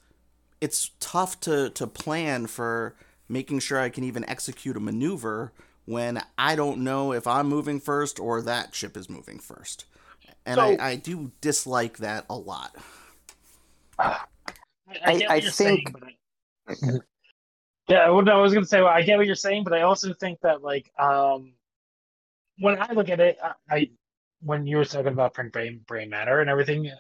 it's tough to to plan for making sure I can even execute a maneuver when I don't know if I'm moving first or that ship is moving first. And So- I, I do dislike that a lot. I, I- I think- saying, but I- yeah, well, no, I was gonna say, well, I get what you're saying, but I also think that like, um, when I look at it, I, I when you were talking about print brain brain matter and everything,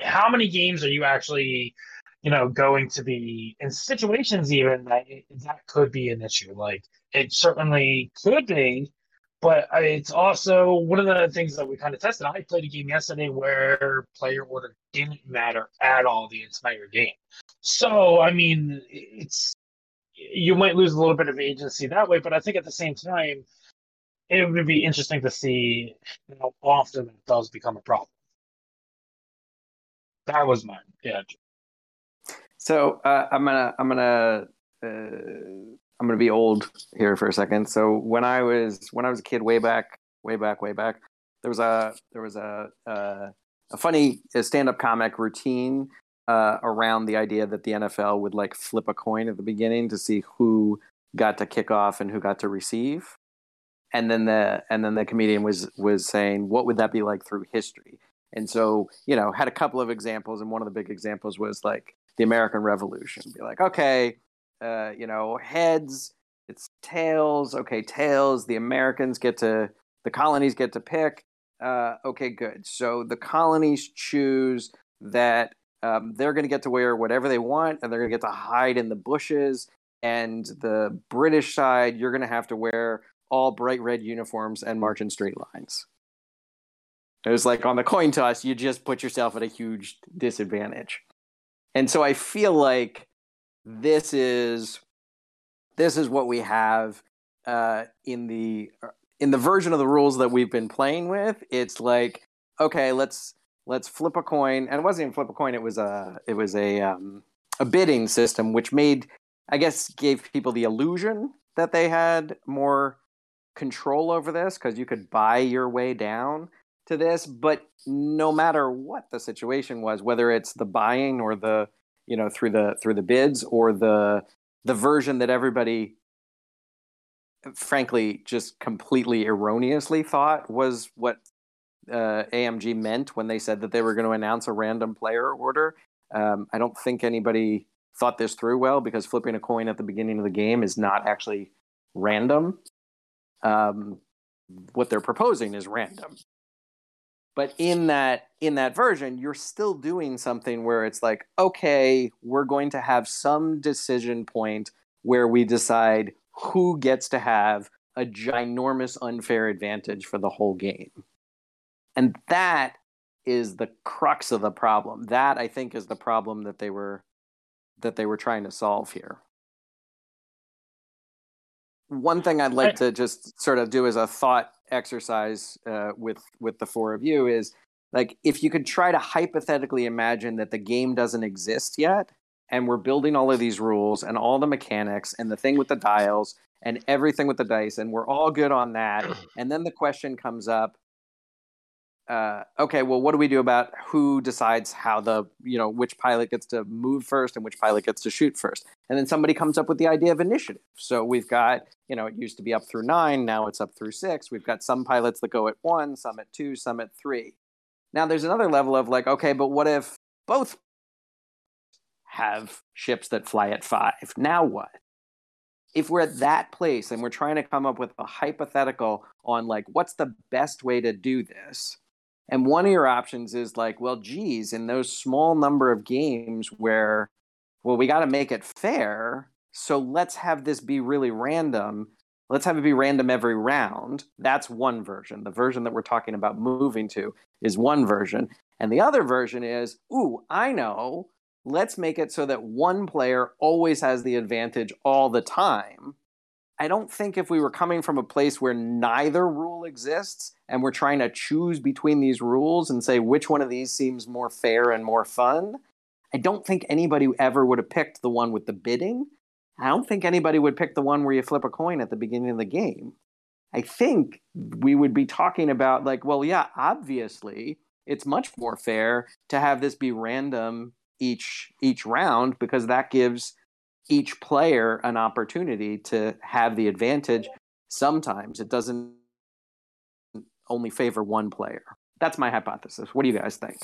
how many games are you actually, you know, going to be in situations even that that could be an issue? Like, it certainly could be, but it's also one of the things that we kind of tested. I played a game yesterday where player order didn't matter at all the entire game. So, I mean, it's you might lose a little bit of agency that way, but I think at the same time, it would be interesting to see how often it does become a problem. That was mine. Yeah. So uh, I'm gonna I'm gonna uh, I'm gonna be old here for a second. So when I was when I was a kid, way back, way back, way back, there was a there was a uh, a funny stand up comic routine uh, around the idea that the NFL would like flip a coin at the beginning to see who got to kick off and who got to receive. And then the and then the comedian was was saying, what would that be like through history? And so, you know, had a couple of examples, and one of the big examples was like the American Revolution. Be like, okay, uh, you know, heads, it's tails. Okay, tails. The Americans get to, the colonies get to pick. Uh, okay, good. So the colonies choose that um, they're going to get to wear whatever they want, and they're going to get to hide in the bushes. And the British side, you're going to have to wear all bright red uniforms and march in straight lines. It was like on the coin toss, you just put yourself at a huge disadvantage. And so I feel like this is this is what we have uh, in the in the version of the rules that we've been playing with. It's like okay, let's let's flip a coin, and it wasn't even flip a coin. It was a it was a um, a bidding system, which made I guess gave people the illusion that they had more control over this because you could buy your way down to this but no matter what the situation was whether it's the buying or the you know through the through the bids or the the version that everybody frankly just completely erroneously thought was what uh, AMG meant when they said that they were going to announce a random player order. Um, I don't think anybody thought this through well because flipping a coin at the beginning of the game is not actually random. Um, what they're proposing is random. But in that in that version you're still doing something where it's like okay we're going to have some decision point where we decide who gets to have a ginormous unfair advantage for the whole game and that is the crux of the problem. That i think is the problem that they were that they were trying to solve here. One thing I'd like to just sort of do as a thought exercise uh, with with the four of you is like if you could try to hypothetically imagine that the game doesn't exist yet and we're building all of these rules and all the mechanics and the thing with the dials and everything with the dice and we're all good on that and then the question comes up uh, okay well what do we do about who decides how the you know which pilot gets to move first and which pilot gets to shoot first? And then somebody comes up with the idea of initiative. So we've got you know it used to be up through nine now it's up through six. We've got some pilots that go at one some at two some at three. Now there's another level of like okay but what if both have ships that fly at five? Now what? If we're at that place and we're trying to come up with a hypothetical on like what's the best way to do this and one of your options is like well geez in those small number of games where well we got to make it fair so let's have this be really random. Let's have it be random every round. That's one version. The version that we're talking about moving to is one version. And the other version is ooh i know. Let's make it so that one player always has the advantage all the time I don't think if we were coming from a place where neither rule exists and we're trying to choose between these rules and say which one of these seems more fair and more fun, I don't think anybody ever would have picked the one with the bidding. I don't think anybody would pick the one where you flip a coin at the beginning of the game. I think we would be talking about like, well, yeah, obviously it's much more fair to have this be random each each round because that gives each player an opportunity to have the advantage. Sometimes it doesn't only favor one player. That's my hypothesis. What do you guys think?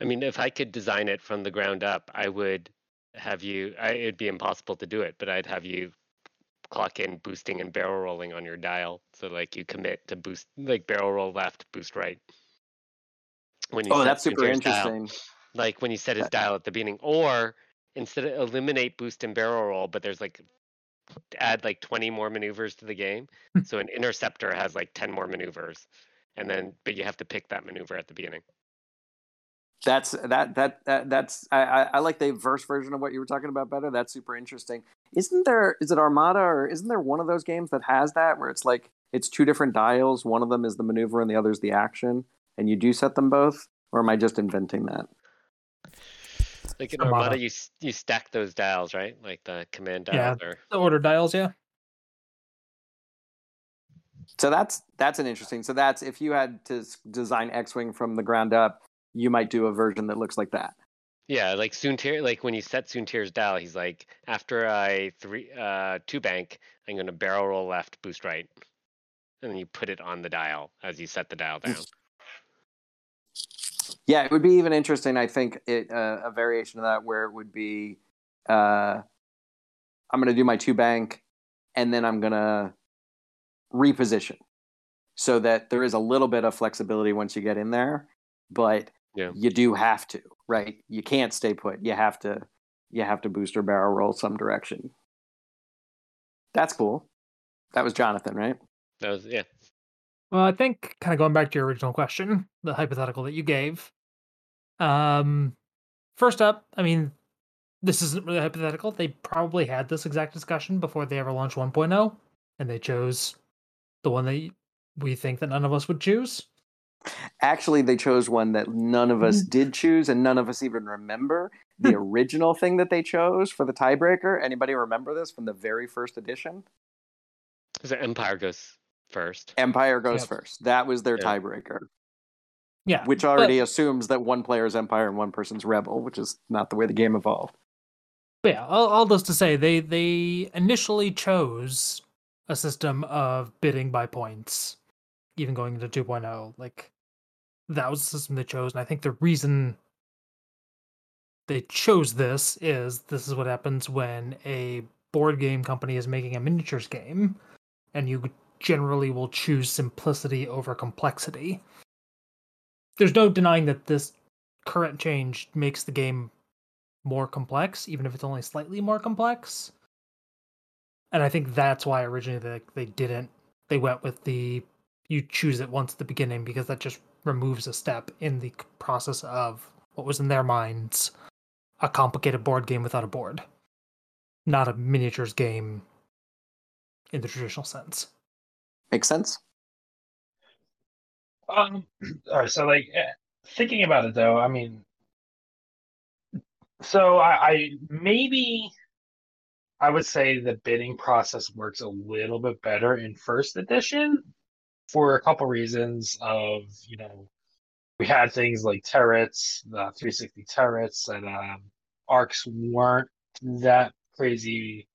I mean, if I could design it from the ground up, I would have you. I, it'd be impossible to do it, but I'd have you clock in boosting and barrel rolling on your dial. So like you commit to boost, like barrel roll left, boost right. When you oh, that's super interesting. Dial, like when you set his dial at the beginning, or instead of eliminate boost and barrel roll, but there's like add like 20 more maneuvers to the game. Hmm. so an interceptor has like 10 more maneuvers, and then but you have to pick that maneuver at the beginning. That's that that that that's I, I, I like the verse version of what you were talking about better. That's super interesting. Isn't there is it Armada or isn't there one of those games that has that where it's like it's two different dials, one of them is the maneuver and the other is the action, and you do set them both? Or am I just inventing that? Like in Armada, Armada you you stack those dials, right? Like the command dials yeah, or the order dials, yeah. So that's that's an interesting. So that's if you had to design X-wing from the ground up, you might do a version that looks like that. Yeah, like Soontir, like when you set Soontir's dial, he's like, after I three uh two bank, I'm gonna barrel roll left, boost right, and then you put it on the dial as you set the dial down. Yeah, it would be even interesting. I think it uh, a variation of that where it would be, uh, I'm gonna do my two bank, and then I'm gonna reposition, so that there is a little bit of flexibility once you get in there, but yeah. you do have to, right? You can't stay put. You have to you have to booster barrel roll some direction. That's cool. That was Jonathan, right? That was yeah. Well, I think kind of going back to your original question, the hypothetical that you gave. Um, first up, I mean, this isn't really hypothetical. They probably had this exact discussion before they ever launched 1.0, and they chose the one that we think that none of us would choose. Actually, they chose one that none of us mm-hmm. did choose, and none of us even remember the original thing that they chose for the tiebreaker. Anybody remember this from the very first edition? Is it Empire goes first? Empire goes yep. first. That was their yeah. tiebreaker. Yeah, which already but, assumes that one player is Empire and one person's Rebel, which is not the way the game evolved. yeah, all, all this to say, they they initially chose a system of bidding by points even going into 2.0 like that was the system they chose and i think the reason they chose this is this is what happens when a board game company is making a miniatures game and you generally will choose simplicity over complexity there's no denying that this current change makes the game more complex even if it's only slightly more complex and i think that's why originally they, they didn't they went with the you choose it once at the beginning because that just removes a step in the process of what was in their minds a complicated board game without a board, not a miniatures game in the traditional sense. Makes sense. Um. All right. So, like, eh, thinking about it though, I mean, so I, I maybe I would say the bidding process works a little bit better in first edition for a couple reasons of you know we had things like turrets the 360 turrets and um, arcs weren't that crazy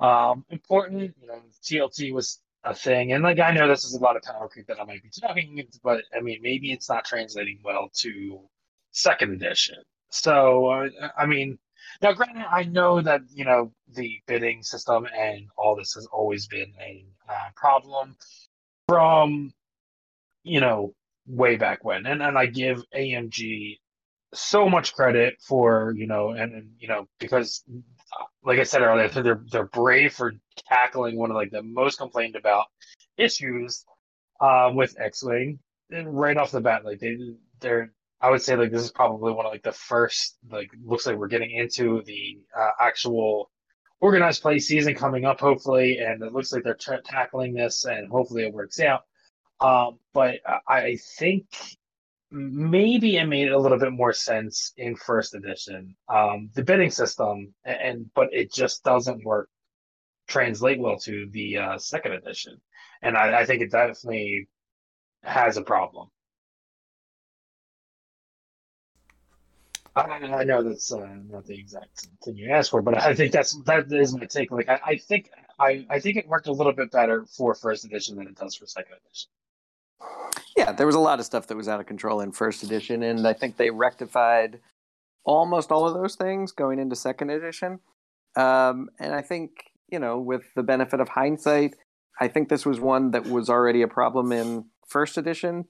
um, important you know tlt was a thing. And like i know this is a lot of power creep that i might be talking but i mean maybe it's not translating well to second edition. So uh, i mean now granted i know that you know the bidding system and all this has always been a uh, problem from you know way back when. And and I give AMG so much credit for you know and, and you know because like I said earlier they're they're brave for tackling one of like the most complained about issues uh, with X-wing right off the bat like they they're I would say like this is probably one of like the first like looks like we're getting into the uh, actual organized play season coming up, hopefully, and it looks like they're t- tackling this, and hopefully it works out. Um, but I think maybe it made a little bit more sense in first edition. Um, the bidding system, a- and but it just doesn't work translate well to the uh, second edition, and I, I think it definitely has a problem. I, I know that's uh, not the exact thing you asked for, but I think that's that is my take. Like I, I think I, I think it worked a little bit better for first edition than it does for second edition. Yeah, there was a lot of stuff that was out of control in first edition, and I think they rectified almost all of those things going into second edition. Um, and I think, you know, with the benefit of hindsight, I think this was one that was already a problem in first edition.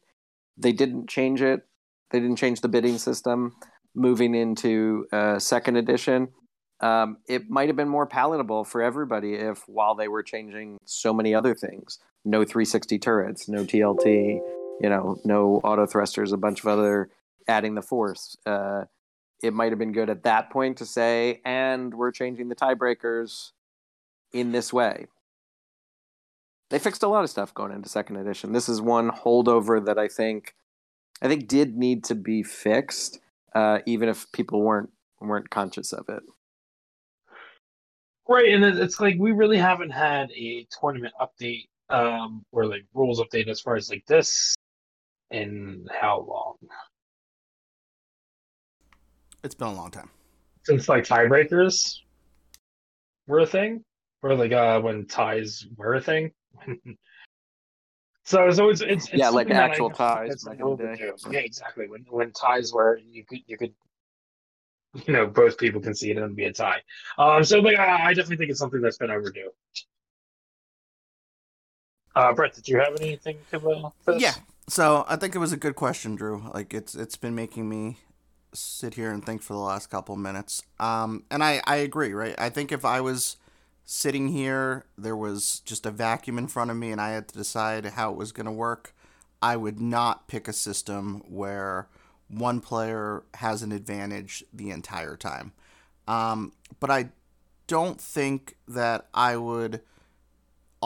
They didn't change it, they didn't change the bidding system moving into uh, second edition. Um, it might have been more palatable for everybody if, while they were changing so many other things, no 360 turrets, no TLT, you know, no auto thrusters, a bunch of other adding the force. Uh, it might have been good at that point to say, and we're changing the tiebreakers in this way. They fixed a lot of stuff going into second edition. This is one holdover that I think, I think did need to be fixed, uh, even if people weren't weren't conscious of it. Right, and it's like we really haven't had a tournament update um or like rules update as far as like this in how long? It's been a long time. Since like tiebreakers were a thing? Or like uh when ties were a thing? so so it's it's, it's yeah, like something that I actual ties like, in the day. overdue. Yeah, exactly. When when ties were you could you could you know both people can see it and be a tie. Um so like I, I definitely think it's something that's been overdue. Uh Brett, did you have anything to uh, this? Yeah. So I think it was a good question, Drew. Like it's it's been making me sit here and think for the last couple minutes. Um, and I I agree, right? I think if I was sitting here, there was just a vacuum in front of me, and I had to decide how it was going to work. I would not pick a system where one player has an advantage the entire time. Um, but I don't think that I would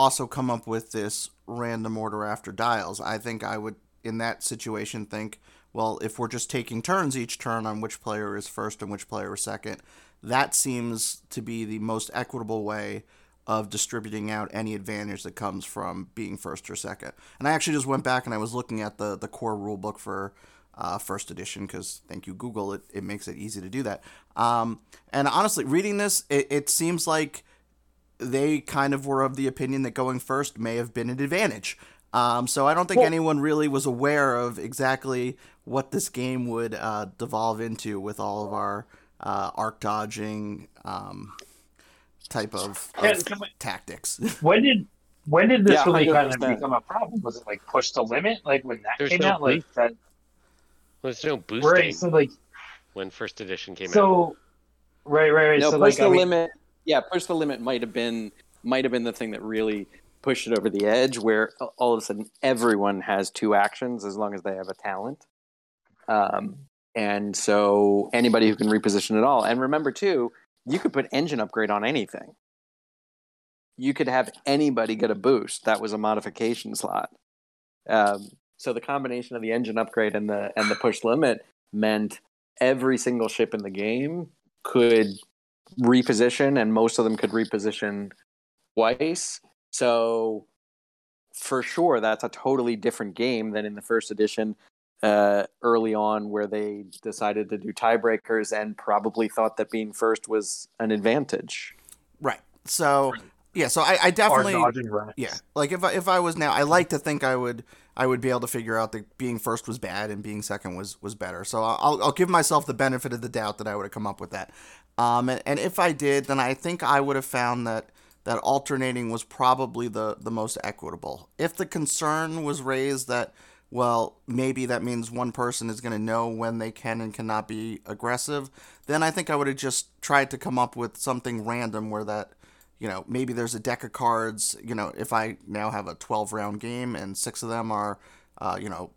also come up with this random order after dials. I think I would, in that situation, think, well, if we're just taking turns each turn on which player is first and which player is second, that seems to be the most equitable way of distributing out any advantage that comes from being first or second. And I actually just went back and I was looking at the, the core rule book for uh, first edition because thank you Google it it makes it easy to do that. Um, and honestly, reading this, it, it seems like they kind of were of the opinion that going first may have been an advantage. Um, so I don't think Well- anyone really was aware of exactly what this game would uh, devolve into with all of our uh, arc dodging um, type of, Can- of can we- tactics. When did when did this Yeah, really kind of become a problem? Was it like push the limit? Like when that There's came no out, like that there's no boosting right? So like when first edition came out. so right, right, right. No, so push like the I mean, limit. Yeah, push the limit might have been might have been the thing that really pushed it over the edge, where all of a sudden everyone has two actions as long as they have a talent. Um, and so anybody who can reposition at all. And remember too, you could put engine upgrade on anything. You could have anybody get a boost. That was a modification slot. Um, so the combination of the engine upgrade and the and the push limit meant every single ship in the game could reposition, and most of them could reposition twice. So for sure, that's a totally different game than in the first edition. Uh, early on, where they decided to do tiebreakers and probably thought that being first was an advantage. right. So yeah. So I, I or definitely. Yeah, like if I, if I was now, I like to think I would I would be able to figure out that being first was bad and being second was was better. So I'll I'll give myself the benefit of the doubt that I would have come up with that. Um, and, and if I did, then I think I would have found that that alternating was probably the the most equitable. If the concern was raised that well, maybe that means one person is going to know when they can and cannot be aggressive, then I think I would have just tried to come up with something random where that you know, maybe there's a deck of cards. You know, if I now have a 12 round game and six of them are, uh, you know,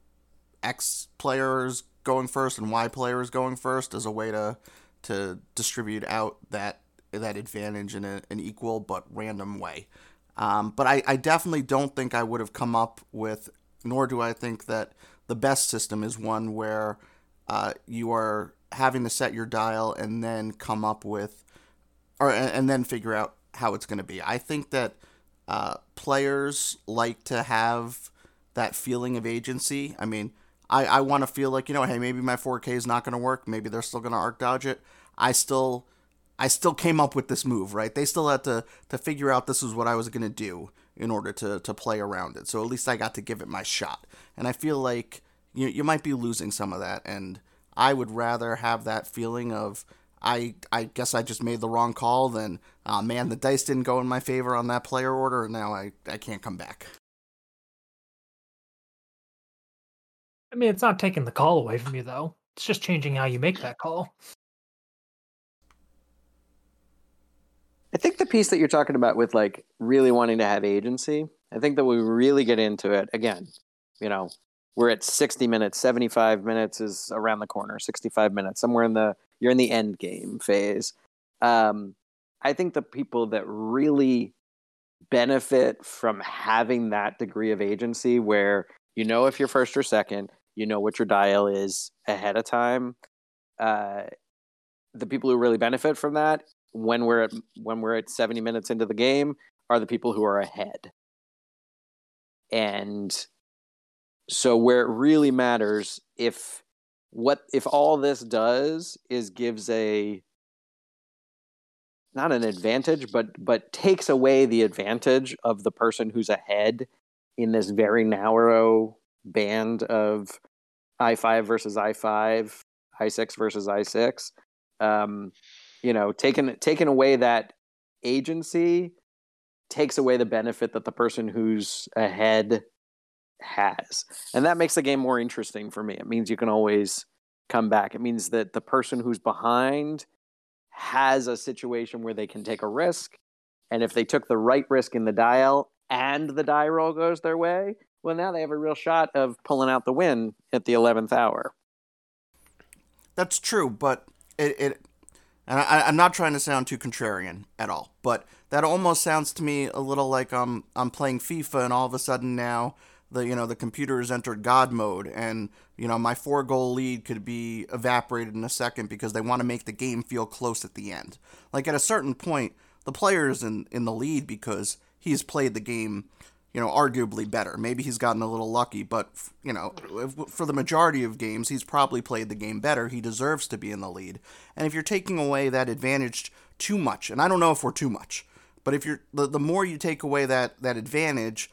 X players going first and Y players going first as a way to to distribute out that that advantage in a, an equal but random way. Um, but I, I definitely don't think I would have come up with nor do I think that the best system is one where uh, you are having to set your dial and then come up with, or and then figure out how it's going to be. I think that uh, players like to have that feeling of agency. I mean, I, I want to feel like you know, hey, maybe my 4K is not going to work. Maybe they're still going to arc dodge it. I still, I still came up with this move, right? They still had to to figure out this is what I was to do in order to to play around it. So at least I got to give it my shot. And I feel like you you might be losing some of that. And I would rather have that feeling of I I guess I just made the wrong call than uh, man the dice didn't go in my favor on that player order and now I, I can't come back. I mean, it's not taking the call away from you, though. It's just changing how you make that call. I think the piece that you're talking about with like really wanting to have agency, I think that we really get into it again. You know, we're at 60 minutes, 75 minutes is around the corner, 65 minutes, somewhere in the you're in the end game phase. Um, I think the people that really benefit from having that degree of agency where you know if you're first or second, you know what your dial is ahead of time. Uh, the people who really benefit from that when we're at when we're at 70 minutes into the game are the people who are ahead. And so where it really matters if what if all this does is gives a not an advantage but but takes away the advantage of the person who's ahead in this very narrow band of i5 versus i5 i6 versus i6 um, you know taking taking away that agency takes away the benefit that the person who's ahead has. And that makes the game more interesting for me. It means you can always come back. It means that the person who's behind has a situation where they can take a risk. And if they took the right risk in the dial and the die roll goes their way well, now they have a real shot of pulling out the win at the 11th hour. That's true, but it, it and I, am not trying to sound too contrarian at all, but that almost sounds to me a little like I'm I'm playing FIFA and all of a sudden now the you know the computer has entered God mode and you know my four goal lead could be evaporated in a second because they want to make the game feel close at the end. Like at a certain point, the player is in in the lead because he's played the game you know, arguably better. Maybe he's gotten a little lucky, but you know, for the majority of games, he's probably played the game better. He deserves to be in the lead. And if you're taking away that advantage too much, and I don't know if we're too much, but if you're the, the more you take away that that advantage,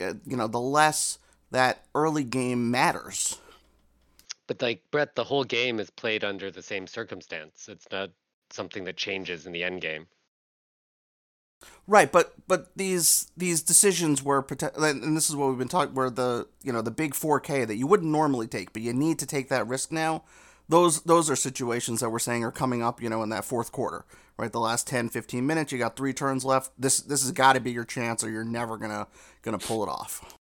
uh, you know, the less that early game matters. But like Brett, the whole game is played under the same circumstance. It's not something that changes in the end game. Right, but but these these decisions were and this is what we've been talking where the you know the big 4K that you wouldn't normally take, but you need to take that risk now. Those those are situations that we're saying are coming up, you know, in that fourth quarter. Right, the last 10 15 minutes, you got 3 turns left. This this has got to be your chance or you're never going to pull it off.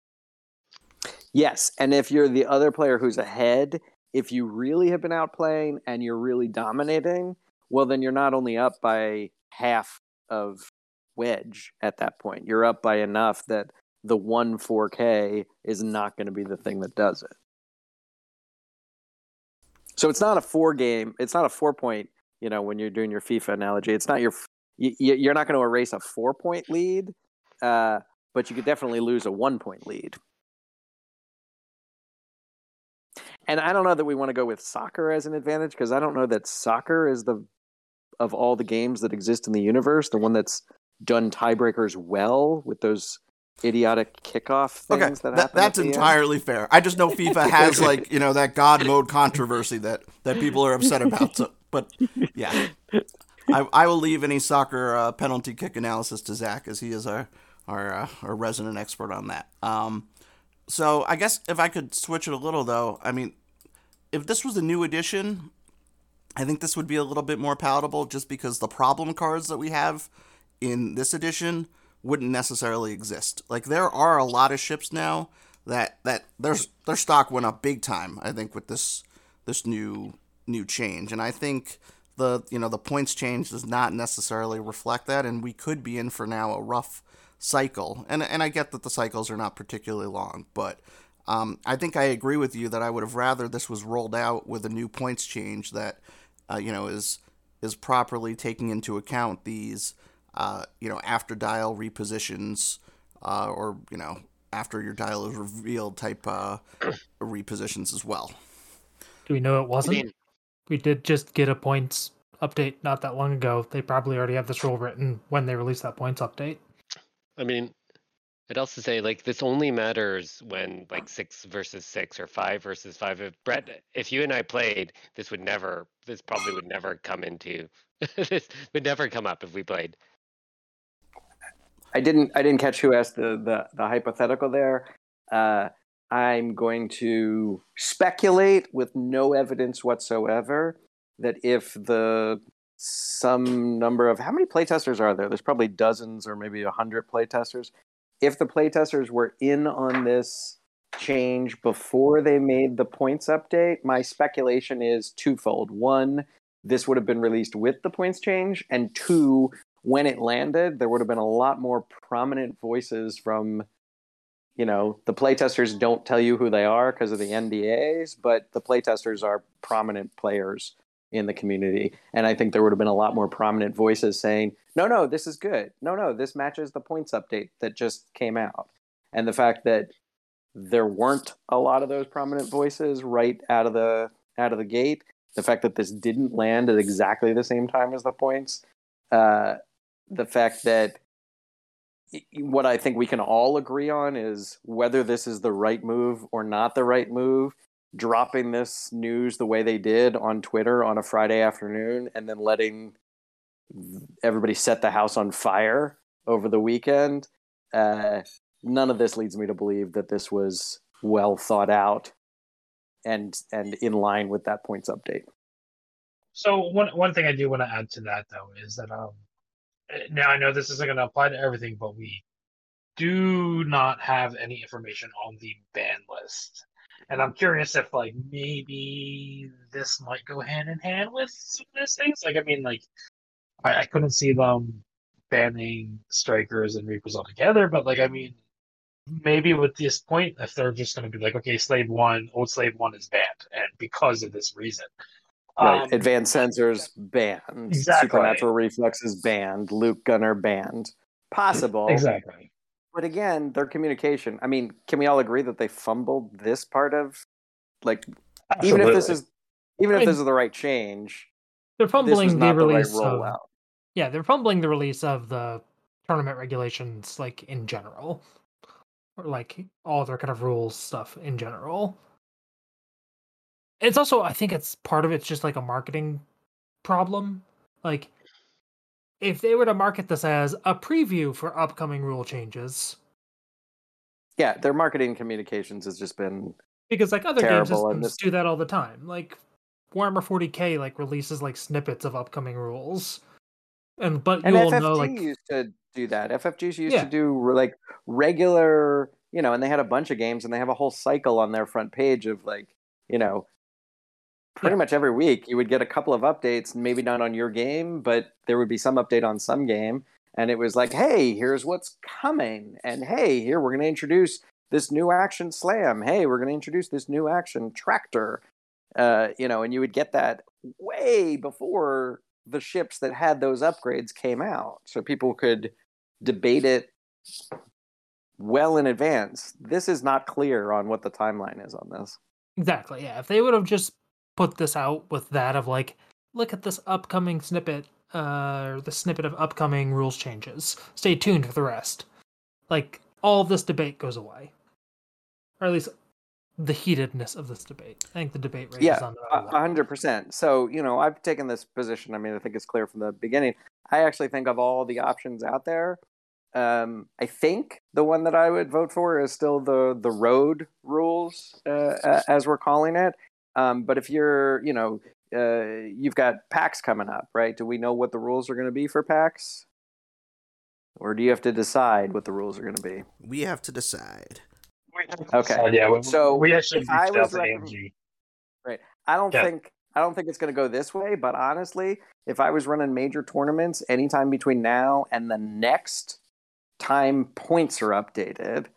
Yes, and if you're the other player who's ahead, if you really have been outplaying and you're really dominating, well then you're not only up by half of wedge at that point. You're up by enough that the one 4K is not going to be the thing that does it. So it's not a four game. It's not a four point. You know, when you're doing your FIFA analogy, it's not your. You, are not going to erase a four point lead, uh, but you could definitely lose a one point lead. And I don't know that we want to go with soccer as an advantage because I don't know that soccer is the of all the games that exist in the universe the one that's done tiebreakers well with those idiotic kickoff things okay, that, that that's entirely end. fair. I just know FIFA has like you know that God mode controversy that that people are upset about. So, but yeah, I, I will leave any soccer uh, penalty kick analysis to Zach as he is our our, uh, our resident expert on that. Um, so I guess if I could switch it a little though, I mean, if this was a new edition, I think this would be a little bit more palatable just because the problem cards that we have in this edition wouldn't necessarily exist. Like there are a lot of ships now that that their their stock went up big time. I think with this this new new change, and I think the you know the points change does not necessarily reflect that, and we could be in for now a rough cycle. And and I get that the cycles are not particularly long, but Um, I think I agree with you that I would have rather this was rolled out with a new points change that, uh, you know, is is properly taking into account these, uh, you know, after dial repositions, uh, or you know, after your dial is revealed type uh, repositions as well. Do we know it wasn't? mean, we did just get a points update not that long ago. They probably already have this rule written when they release that points update. I mean, I'd also say like this only matters when like six versus six or five versus five. If Brett, if you and I played, this would never, this probably would never come into, this would never come up if we played. I didn't I didn't catch who asked the the, the hypothetical there. Uh, I'm going to speculate with no evidence whatsoever that if the some number of how many playtesters are there? There's probably dozens or maybe a hundred playtesters. If the playtesters were in on this change before they made the points update, my speculation is twofold. One, this would have been released with the points change, and two, when it landed, there would have been a lot more prominent voices from, you know, the playtesters don't tell you who they are because of the NDAs, but the playtesters are prominent players in the community. And I think there would have been a lot more prominent voices saying, no, no, this is good. No, no, this matches the points update that just came out. And the fact that there weren't a lot of those prominent voices right out of the out of the gate, the fact that this didn't land at exactly the same time as the points, uh, the fact that what I think we can all agree on is whether this is the right move or not the right move. Dropping this news the way they did on Twitter on a Friday afternoon and then letting everybody set the house on fire over the weekend. Uh, none of this leads me to believe that this was well thought out and and in line with that points update. So one one thing I do want to add to that though is that um now I know this isn't going to apply to everything, but we do not have any information on the ban list. And I'm curious if like maybe this might go hand in hand with some of these things. Like I mean like I, I couldn't see them banning strikers and reapers altogether, but like I mean maybe with this point if they're just going to be like okay slave one old slave one is banned and because of this reason Right. Um, Advanced sensors banned. Exactly. Supernatural reflexes banned. Luke Gunner banned. Possible. exactly But again, their communication. I mean, can we all agree that they fumbled this part of like even if this is even if this is the right change, They're this fumbling was the not the right release of yeah, they're fumbling the release of the tournament regulations like in general, or like all their kind of rules stuff in general. It's also I think it's part of it's just like a marketing problem. Like if they were to market this as a preview for upcoming rule changes, Yeah, their marketing communications has just been because like other game Terrible, and systems this- do that all the time. Like Warhammer 40k like releases like snippets of upcoming rules, and but and you will FFG know like used to do that. FFGs used Yeah. to do like regular, you know, and they had a bunch of games, and they have a whole cycle on their front page of like, you know, pretty Yeah. much every week you would get a couple of updates, maybe not on your game, but there would be some update on some game, and it was like, hey, here's what's coming, and hey, here we're going to introduce this new action slam. Hey, we're going to introduce this new action tractor. Uh, you know, and you would get that way before the ships that had those upgrades came out, so people could debate it well in advance. This is not clear on what the timeline is on this. Exactly. Yeah. If they would have just put this out with that of like, look at this upcoming snippet, uh, or the snippet of upcoming rules changes. Stay tuned for the rest. Like all of this debate goes away, or at least the heatedness of this debate. I think the debate rate Yeah, is on A another hundred percent. So you know, I've taken this position. I mean, I think it's clear from the beginning. I actually think of all the options out there. Um, I think the one that I would vote for is still the the road rules, uh, as we're calling it. Um, but if you're, you know, uh, you've got PAX coming up, right? Do we know what the rules are going to be for PAX? Or do you have to decide what the rules are going to be? We have to decide. Okay. Uh, yeah, we, So, we actually I was to recommend- AMG. I don't Yeah. think I don't think it's going to go this way, but honestly, if I was running major tournaments anytime between now and the next time points are updated,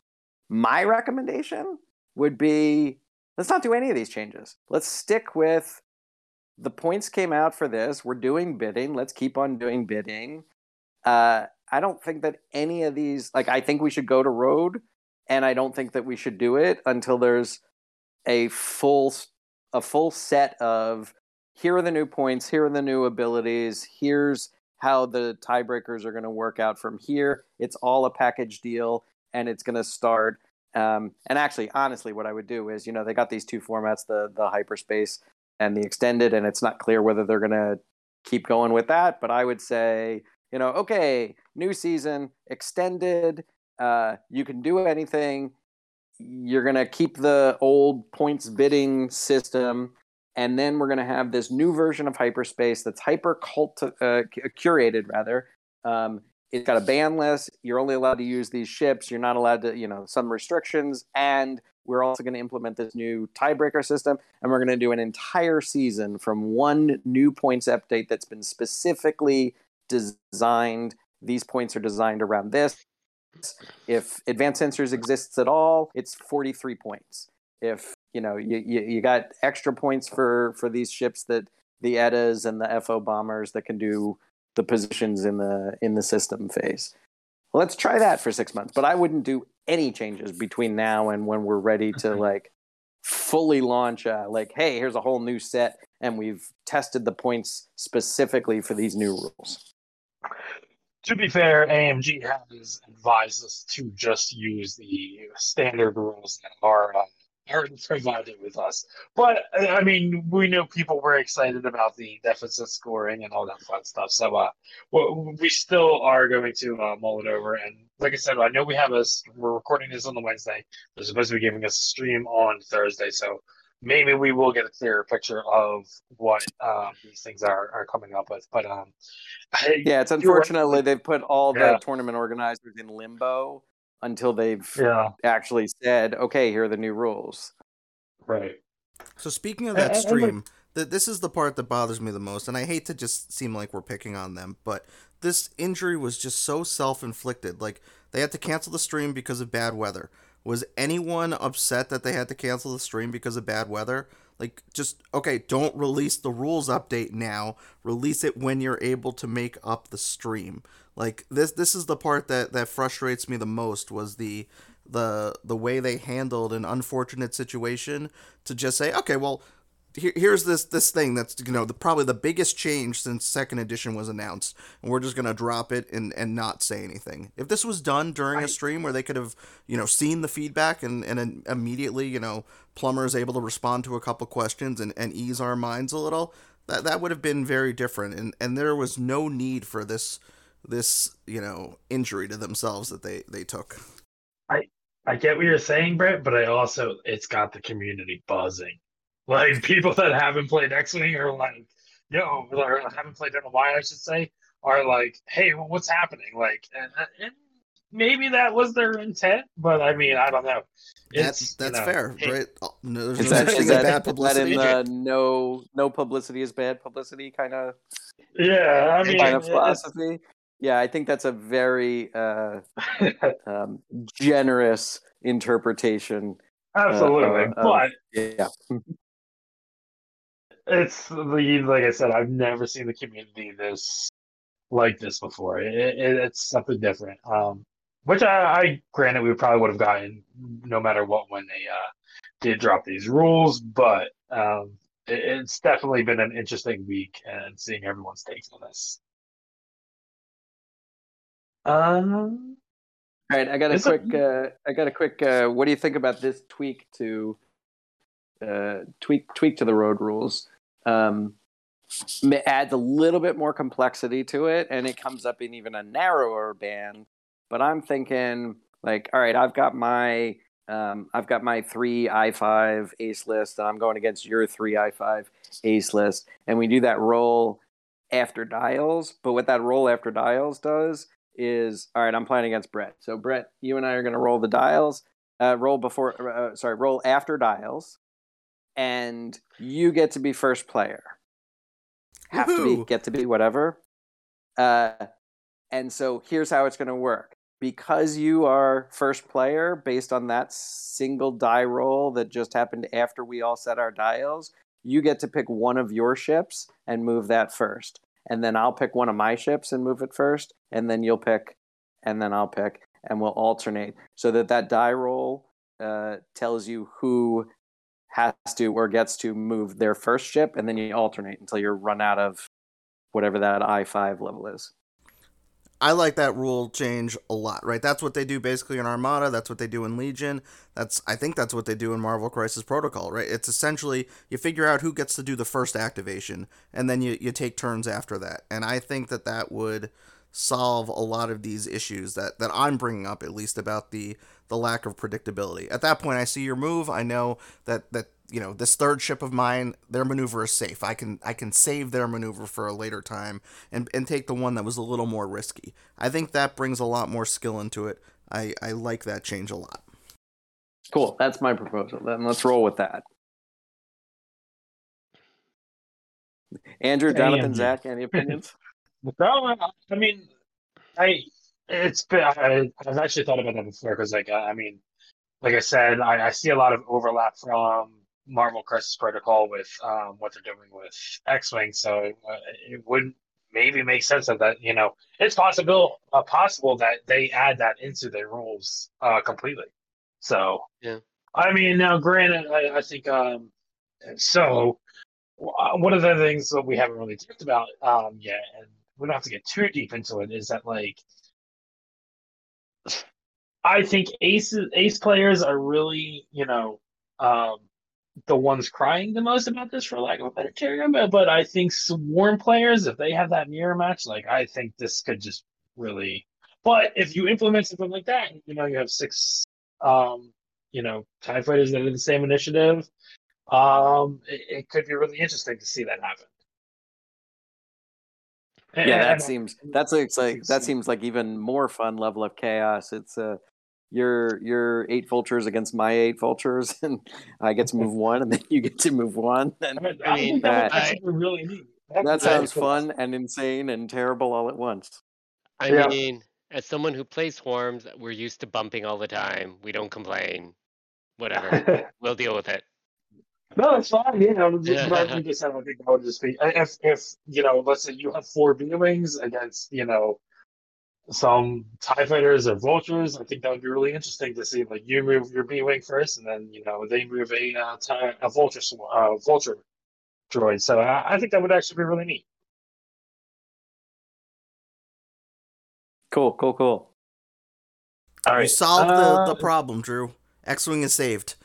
my recommendation would be let's not do any of these changes. Let's stick with the points came out for this. We're doing bidding. Let's keep on doing bidding. Uh, I don't think that any of these, like, I think we should go to road, and I don't think that we should do it until there's a full a full set of here are the new points, here are the new abilities, here's how the tiebreakers are going to work out from here. It's all a package deal, and it's going to start. Um, and actually, honestly, what I would do is, you know, they got these two formats, the the hyperspace and the extended, and it's not clear whether they're going to keep going with that. But I would say, you know, okay, new season, extended. Uh, you can do anything. You're going to keep the old points bidding system. And then we're going to have this new version of hyperspace that's hyper cult uh, curated, rather. Um, it's got a ban list. You're only allowed to use these ships. You're not allowed to, you know, some restrictions. And we're also going to implement this new tiebreaker system. And we're going to do an entire season from one new points update that's been specifically designed. These points are designed around this. If advanced sensors exists at all, it's 43 points. If you know you, you, you got extra points for for these ships that the Eddas and the FO bombers that can do the positions in the in the system phase. Let's try that for six months. But I wouldn't do any changes between now and when we're ready to like fully launch. Uh, like, hey, here's a whole new set, and we've tested the points specifically for these new rules to be fair, AMG has advised us to just use the standard rules that are uh, are provided with us. But I mean, we know people were excited about the deficit scoring and all that fun stuff. So uh, we still are going to uh, mull it over. And like I said, I know we have us. we're recording this on the Wednesday. They're supposed to be giving us a stream on Thursday. So maybe we will get a clearer picture of what um, these things are are coming up with. But um, I, yeah, it's unfortunately they've put all the yeah. tournament organizers in limbo until they've yeah. actually said, okay, here are the new rules. Right. So speaking of that stream, th- this is the part that bothers me the most, and I hate to just seem like we're picking on them, but this injury was just so self-inflicted. Like they had to cancel the stream because of bad weather. Was anyone upset that they had to cancel the stream because of bad weather? Like, just okay, don't release the rules update now. Release it when you're able to make up the stream. Like this, this is the part that that frustrates me the most. Was the the the way they handled an unfortunate situation to just say, okay, well, here, here's this this thing that's you know the probably the biggest change since second edition was announced and we're just gonna drop it and and not say anything. If this was done during a stream where they could have you know seen the feedback and and immediately you know plumber is able to respond to a couple questions and, and ease our minds a little that that would have been very different. And and there was no need for this this you know injury to themselves that they they took. I i get what you're saying brett but i also it's got the community buzzing like people that haven't played X Wing are like, yo, or haven't played in a while, I should say, are like, hey, well, what's happening? Like, and, and, maybe that was their intent, but I mean, I don't know. It's, that's that's you know, fair, hey, right? Oh, no, there's no that, is that, bad publicity. That in the no no publicity is bad publicity kind of yeah, I mean, kind of philosophy. Yeah, I think that's a very uh, um, generous interpretation. Absolutely, uh, uh, but yeah. It's the like I said, I've never seen the community this like this before. It, it, it's something different. Um, which I, I granted we probably would have gotten no matter what when they uh, did drop these rules, but um, it, it's definitely been an interesting week and seeing everyone's takes on this. Um. All right, I got a quick. Uh, I got a quick. Uh, what do you think about this tweak to uh, tweak tweak to the road rules? Um, adds a little bit more complexity to it, and it comes up in even a narrower band. But I'm thinking, like, all right, I've got my um, I've got my three I five ace list, and I'm going against your three I five ace list, and we do that roll after dials. But what that roll after dials does is, all right, I'm playing against Brett. So Brett, you and I are going to roll the dials. Uh, roll before, uh, sorry, roll after dials, and you get to be first player. Have Woo-hoo. to be get to be whatever. Uh, and so here's how it's going to work. because you are first player based on that single die roll that just happened after we all set our dials, you get to pick one of your ships and move that first. And then I'll pick one of my ships and move it first, and then you'll pick, and then I'll pick, and we'll alternate so that that die roll uh, tells you who has to or gets to move their first ship, and then you alternate until you're run out of whatever that I five level is. I like that rule change a lot, right? That's what they do basically in Armada. That's what they do in Legion. That's I think that's what they do in Marvel Crisis Protocol, right? It's essentially you figure out who gets to do the first activation, and then you, you take turns after that. And I think that that would solve a lot of these issues that, that I'm bringing up, at least about the the lack of predictability. At that point, I see your move. I know that that you know this third ship of mine their maneuver is safe. I can i can save their maneuver for a later time and and take the one that was a little more risky. I think that brings a lot more skill into it. I i like that change a lot. Cool. That's my proposal. Then let's roll with that. Andrew jonathan zach any opinions no i mean i it's been I, i've actually thought about that before because like i mean like I said, I, I, see a lot of overlap from Marvel Crisis Protocol with um, what they're doing with X Wing, so uh, it wouldn't maybe make sense that that you know it's possible uh, possible that they add that into their rules uh, completely. So yeah, I mean now, granted, I, I think um, so. Uh, one of the things that we haven't really talked about um, yet, and we don't have to get too deep into it, is that like I think ace ace players are really you know um, the ones crying the most about this, for lack of a better term. But, but I think Swarm players, if they have that mirror match, like I think this could just really. But if you implement something like that, you know, you have six, um, you know, Tie fighters that are the same initiative. Um, it, it could be really interesting to see that happen. Yeah, that seems that's like that seems like even more fun level of chaos. It's a uh, your your eight vultures against my eight vultures, and I get to move one, and then you get to move one. And I mean, that, that really neat. that sounds fun and insane and terrible all at once. I yeah. mean, as someone who plays swarms, we're used to bumping all the time. We don't complain. Whatever, we'll deal with it. No, it's fine. You know, just, yeah. just I think that would just be if if you know, let's say you have four B wings against you know some TIE fighters or vultures. I think that would be really interesting to see. Like you move your B wing first, and then you know they move a uh, tie, a vulture uh, vulture droid. So I, I think that would actually be really neat. Cool, cool, cool. All right, you solved uh, the, the problem, Drew. X wing is saved.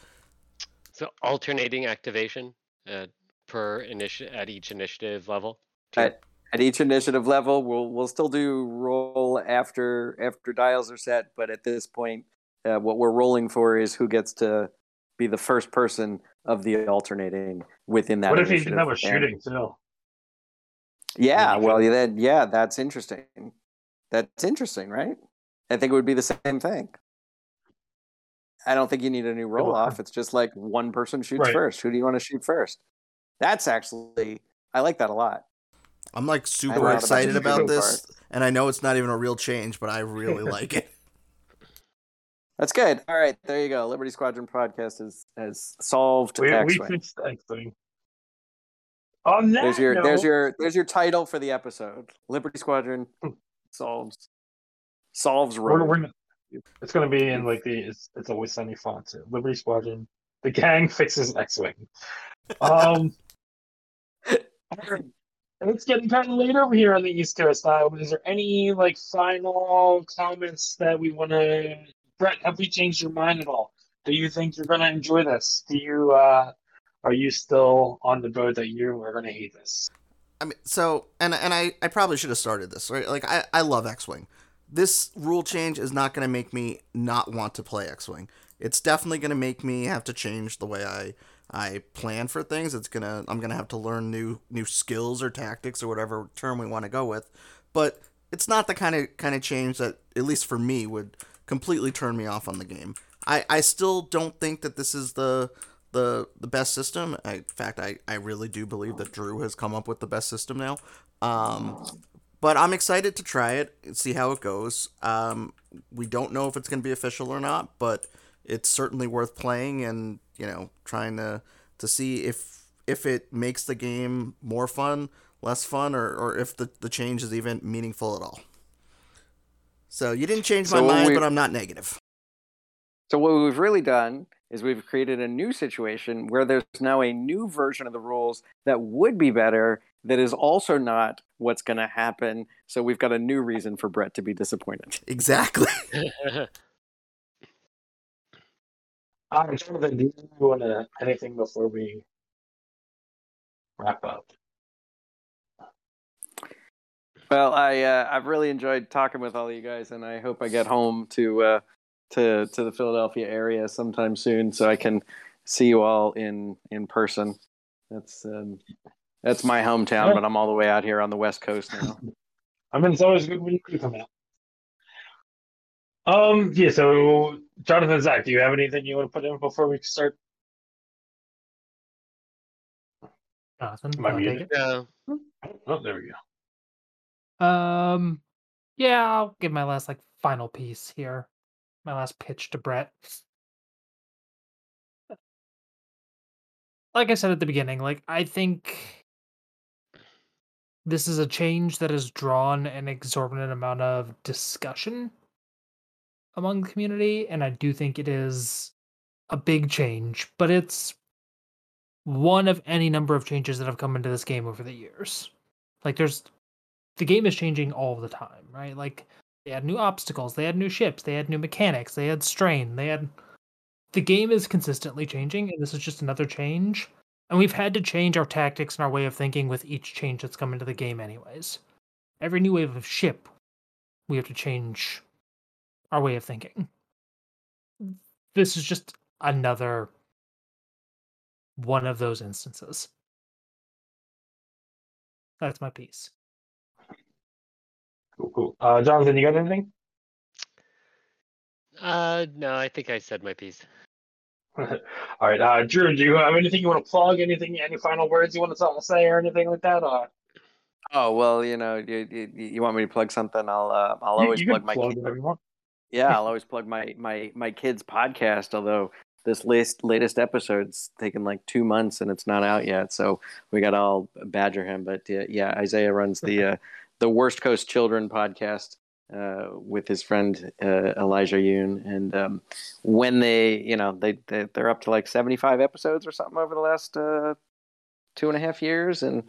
So alternating activation uh, per initi- at each initiative level. At, at each initiative level we'll we'll still do roll after after dials are set but at this point uh, what we're rolling for is who gets to be the first person of the alternating within that what if he didn't have a shooting too yeah well then yeah that's interesting. That's interesting right? I think it would be the same thing i don't think you need a new roll off it's just like one person shoots right. first who do you want to shoot first that's actually i like that a lot I'm like super excited about this, part. and I know it's not even a real change, but I really like it. That's good. All right, there you go. Liberty Squadron podcast has has solved we, X we fixed X-Wing. On that there's your note, there's your there's your title for the episode. Liberty Squadron hmm. solves solves we're, we're, it's going to be in like the it's, it's always sunny font too. Liberty Squadron. The gang fixes X-wing. Um. it's getting kind of late over here on the East Coast. Uh, is there any like final comments that we want to? Brett, have we changed your mind at all? Do you think you're going to enjoy this? Do you? uh Are you still on the boat that you are going to hate this? I mean, so and and I I probably should have started this right. Like I I love X Wing. This rule change is not going to make me not want to play X Wing. It's definitely going to make me have to change the way I I plan for things. It's gonna I'm gonna have to learn new new skills or tactics or whatever term we want to go with. But it's not the kind of kind of change that at least for me would completely turn me off on the game. I, I still don't think that this is the the the best system. I, in fact, I, I really do believe that Drew has come up with the best system now. Um, but I'm excited to try it and see how it goes. Um, we don't know if it's going to be official or not, but it's certainly worth playing and you know trying to to see if if it makes the game more fun, less fun, or, or if the, the change is even meaningful at all. So you didn't change my So mind, we- but I'm not negative. So what we've really done is we've created a new situation where there's now a new version of the rules that would be better that is also not what's going to happen. So we've got a new reason for Brett to be disappointed. Exactly. Uh, Jonathan, do you want to anything before we wrap up? Well, I uh, I've really enjoyed talking with all of you guys, and I hope I get home to uh, to to the Philadelphia area sometime soon, so I can see you all in in person. That's um, that's my hometown, Yeah. but I'm all the way out here on the West Coast now. I mean, it's always good when you come out. Um, yeah. So, Jonathan, Zach, do you have anything you want to put in before we start? Jonathan, Am I muted? no. Oh, there we go. Um, yeah, I'll give my last like final piece here, my last pitch to Brett. Uh, like I said at the beginning, like I think this is a change that has drawn an exorbitant amount of discussion among the community, and I do think it is a big change, but it's one of any number of changes that have come into this game over the years. Like there's the game is changing all the time, right? Like they had new obstacles, they had new ships, they had new mechanics, they had strain, they had the game is consistently changing and this is just another change. And we've had to change our tactics and our way of thinking with each change that's come into the game anyways. Every new wave of ship, we have to change our way of thinking. This is just another one of those instances. That's my piece. Cool, cool. Uh, Jonathan, you got anything? Uh, no, I think I said my piece. All right, uh, Drew, do you have anything you want to plug? Anything? Any final words you want to say or anything like that? Uh, Oh well, you know, you, you, you want me to plug something? I'll uh, I'll you, always you plug my plug kid- whatever you want. yeah, I'll always plug my my my kids' podcast. Although this latest latest episode's taken like two months and it's not out yet, so we got to all badger him. But uh, yeah, Isaiah runs the uh, the Worst Coast Children podcast uh, with his friend uh, Elijah Yoon, and um, when they you know they, they they're up to like seventy five episodes or something over the last uh, two and a half years, and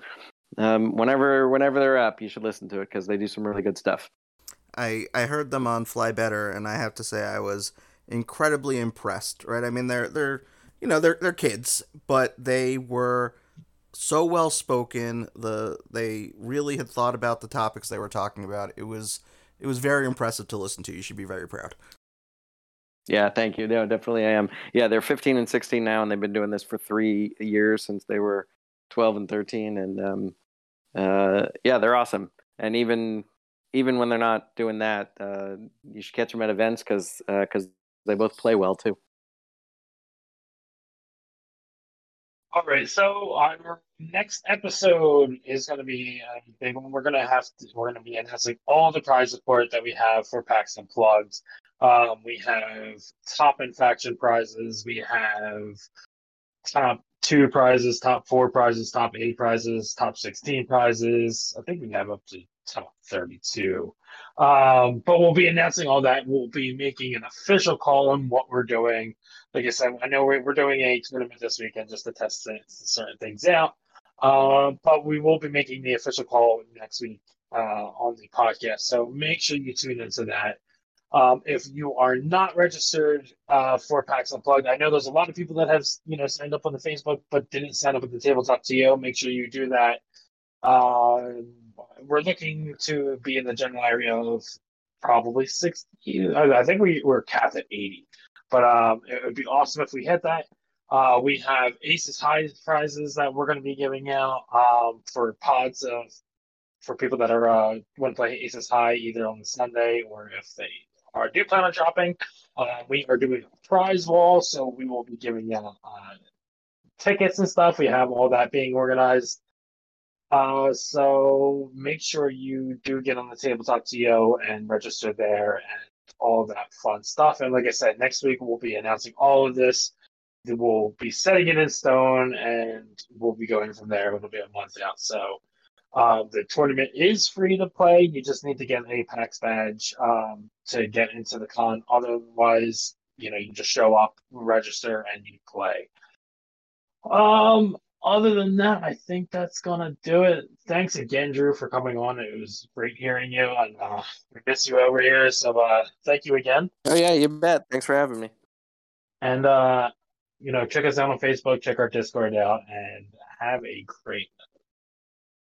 um, whenever whenever they're up, you should listen to it because they do some really good stuff. I I heard them on Fly Better, and I have to say I was incredibly impressed. Right? I mean, they're they're you know they're they're kids, but they were so well spoken. The they really had thought about the topics they were talking about. It was it was very impressive to listen to. You should be very proud. Yeah, thank you. No, definitely I am. Yeah, they're 15 and 16 now, and they've been doing this for three years since they were 12 and 13. And um, uh, yeah, they're awesome. And even even when they're not doing that, uh, you should catch them at events because because they both play well too. All right, so our next episode is going to be a big one. We're going to have to, we're going to be announcing all the prize support that we have for PAX Unplugged. Um, we have top and faction prizes. We have top two prizes, top four prizes, top eight prizes, top sixteen prizes. I think we have up to top thirty-two. Um, but we'll be announcing all that. We'll be making an official call on what we're doing like I said, I know we're, doing a tournament this weekend just to test certain things out. Uh, but we will be making the official call next week uh, on the podcast. So make sure you tune into that. Um, if you are not registered uh, for PAX Unplugged, I know there's a lot of people that have you know signed up on the Facebook but didn't sign up at the Tabletop TO. Make sure you do that. Uh, we're looking to be in the general area of probably 60. I I think we, we're capped at 80 but um, it would be awesome if we hit that. Uh, we have Aces High prizes that we're going to be giving out um, for pods of for people that are uh, want to play Aces High either on Sunday or if they are do plan on dropping. Uh, we are doing a prize wall, so we will be giving out uh, tickets and stuff. We have all that being organized. Uh, so make sure you do get on the tabletop.to and register there and all that fun stuff. And like I said, next week we'll be announcing all of this. We'll be setting it in stone and we'll be going from there. It'll be a month out. So uh, the tournament is free to play. You just need to get an Apex badge um, to get into the con. Otherwise, you know, you just show up, register, and you play. Um, other than that, I think that's gonna do it. Thanks again, Drew, for coming on. It was great hearing you, and uh, we miss you over here. So, uh, thank you again. Oh yeah, you bet. Thanks for having me. And uh, you know, check us out on Facebook, check our Discord out, and have a great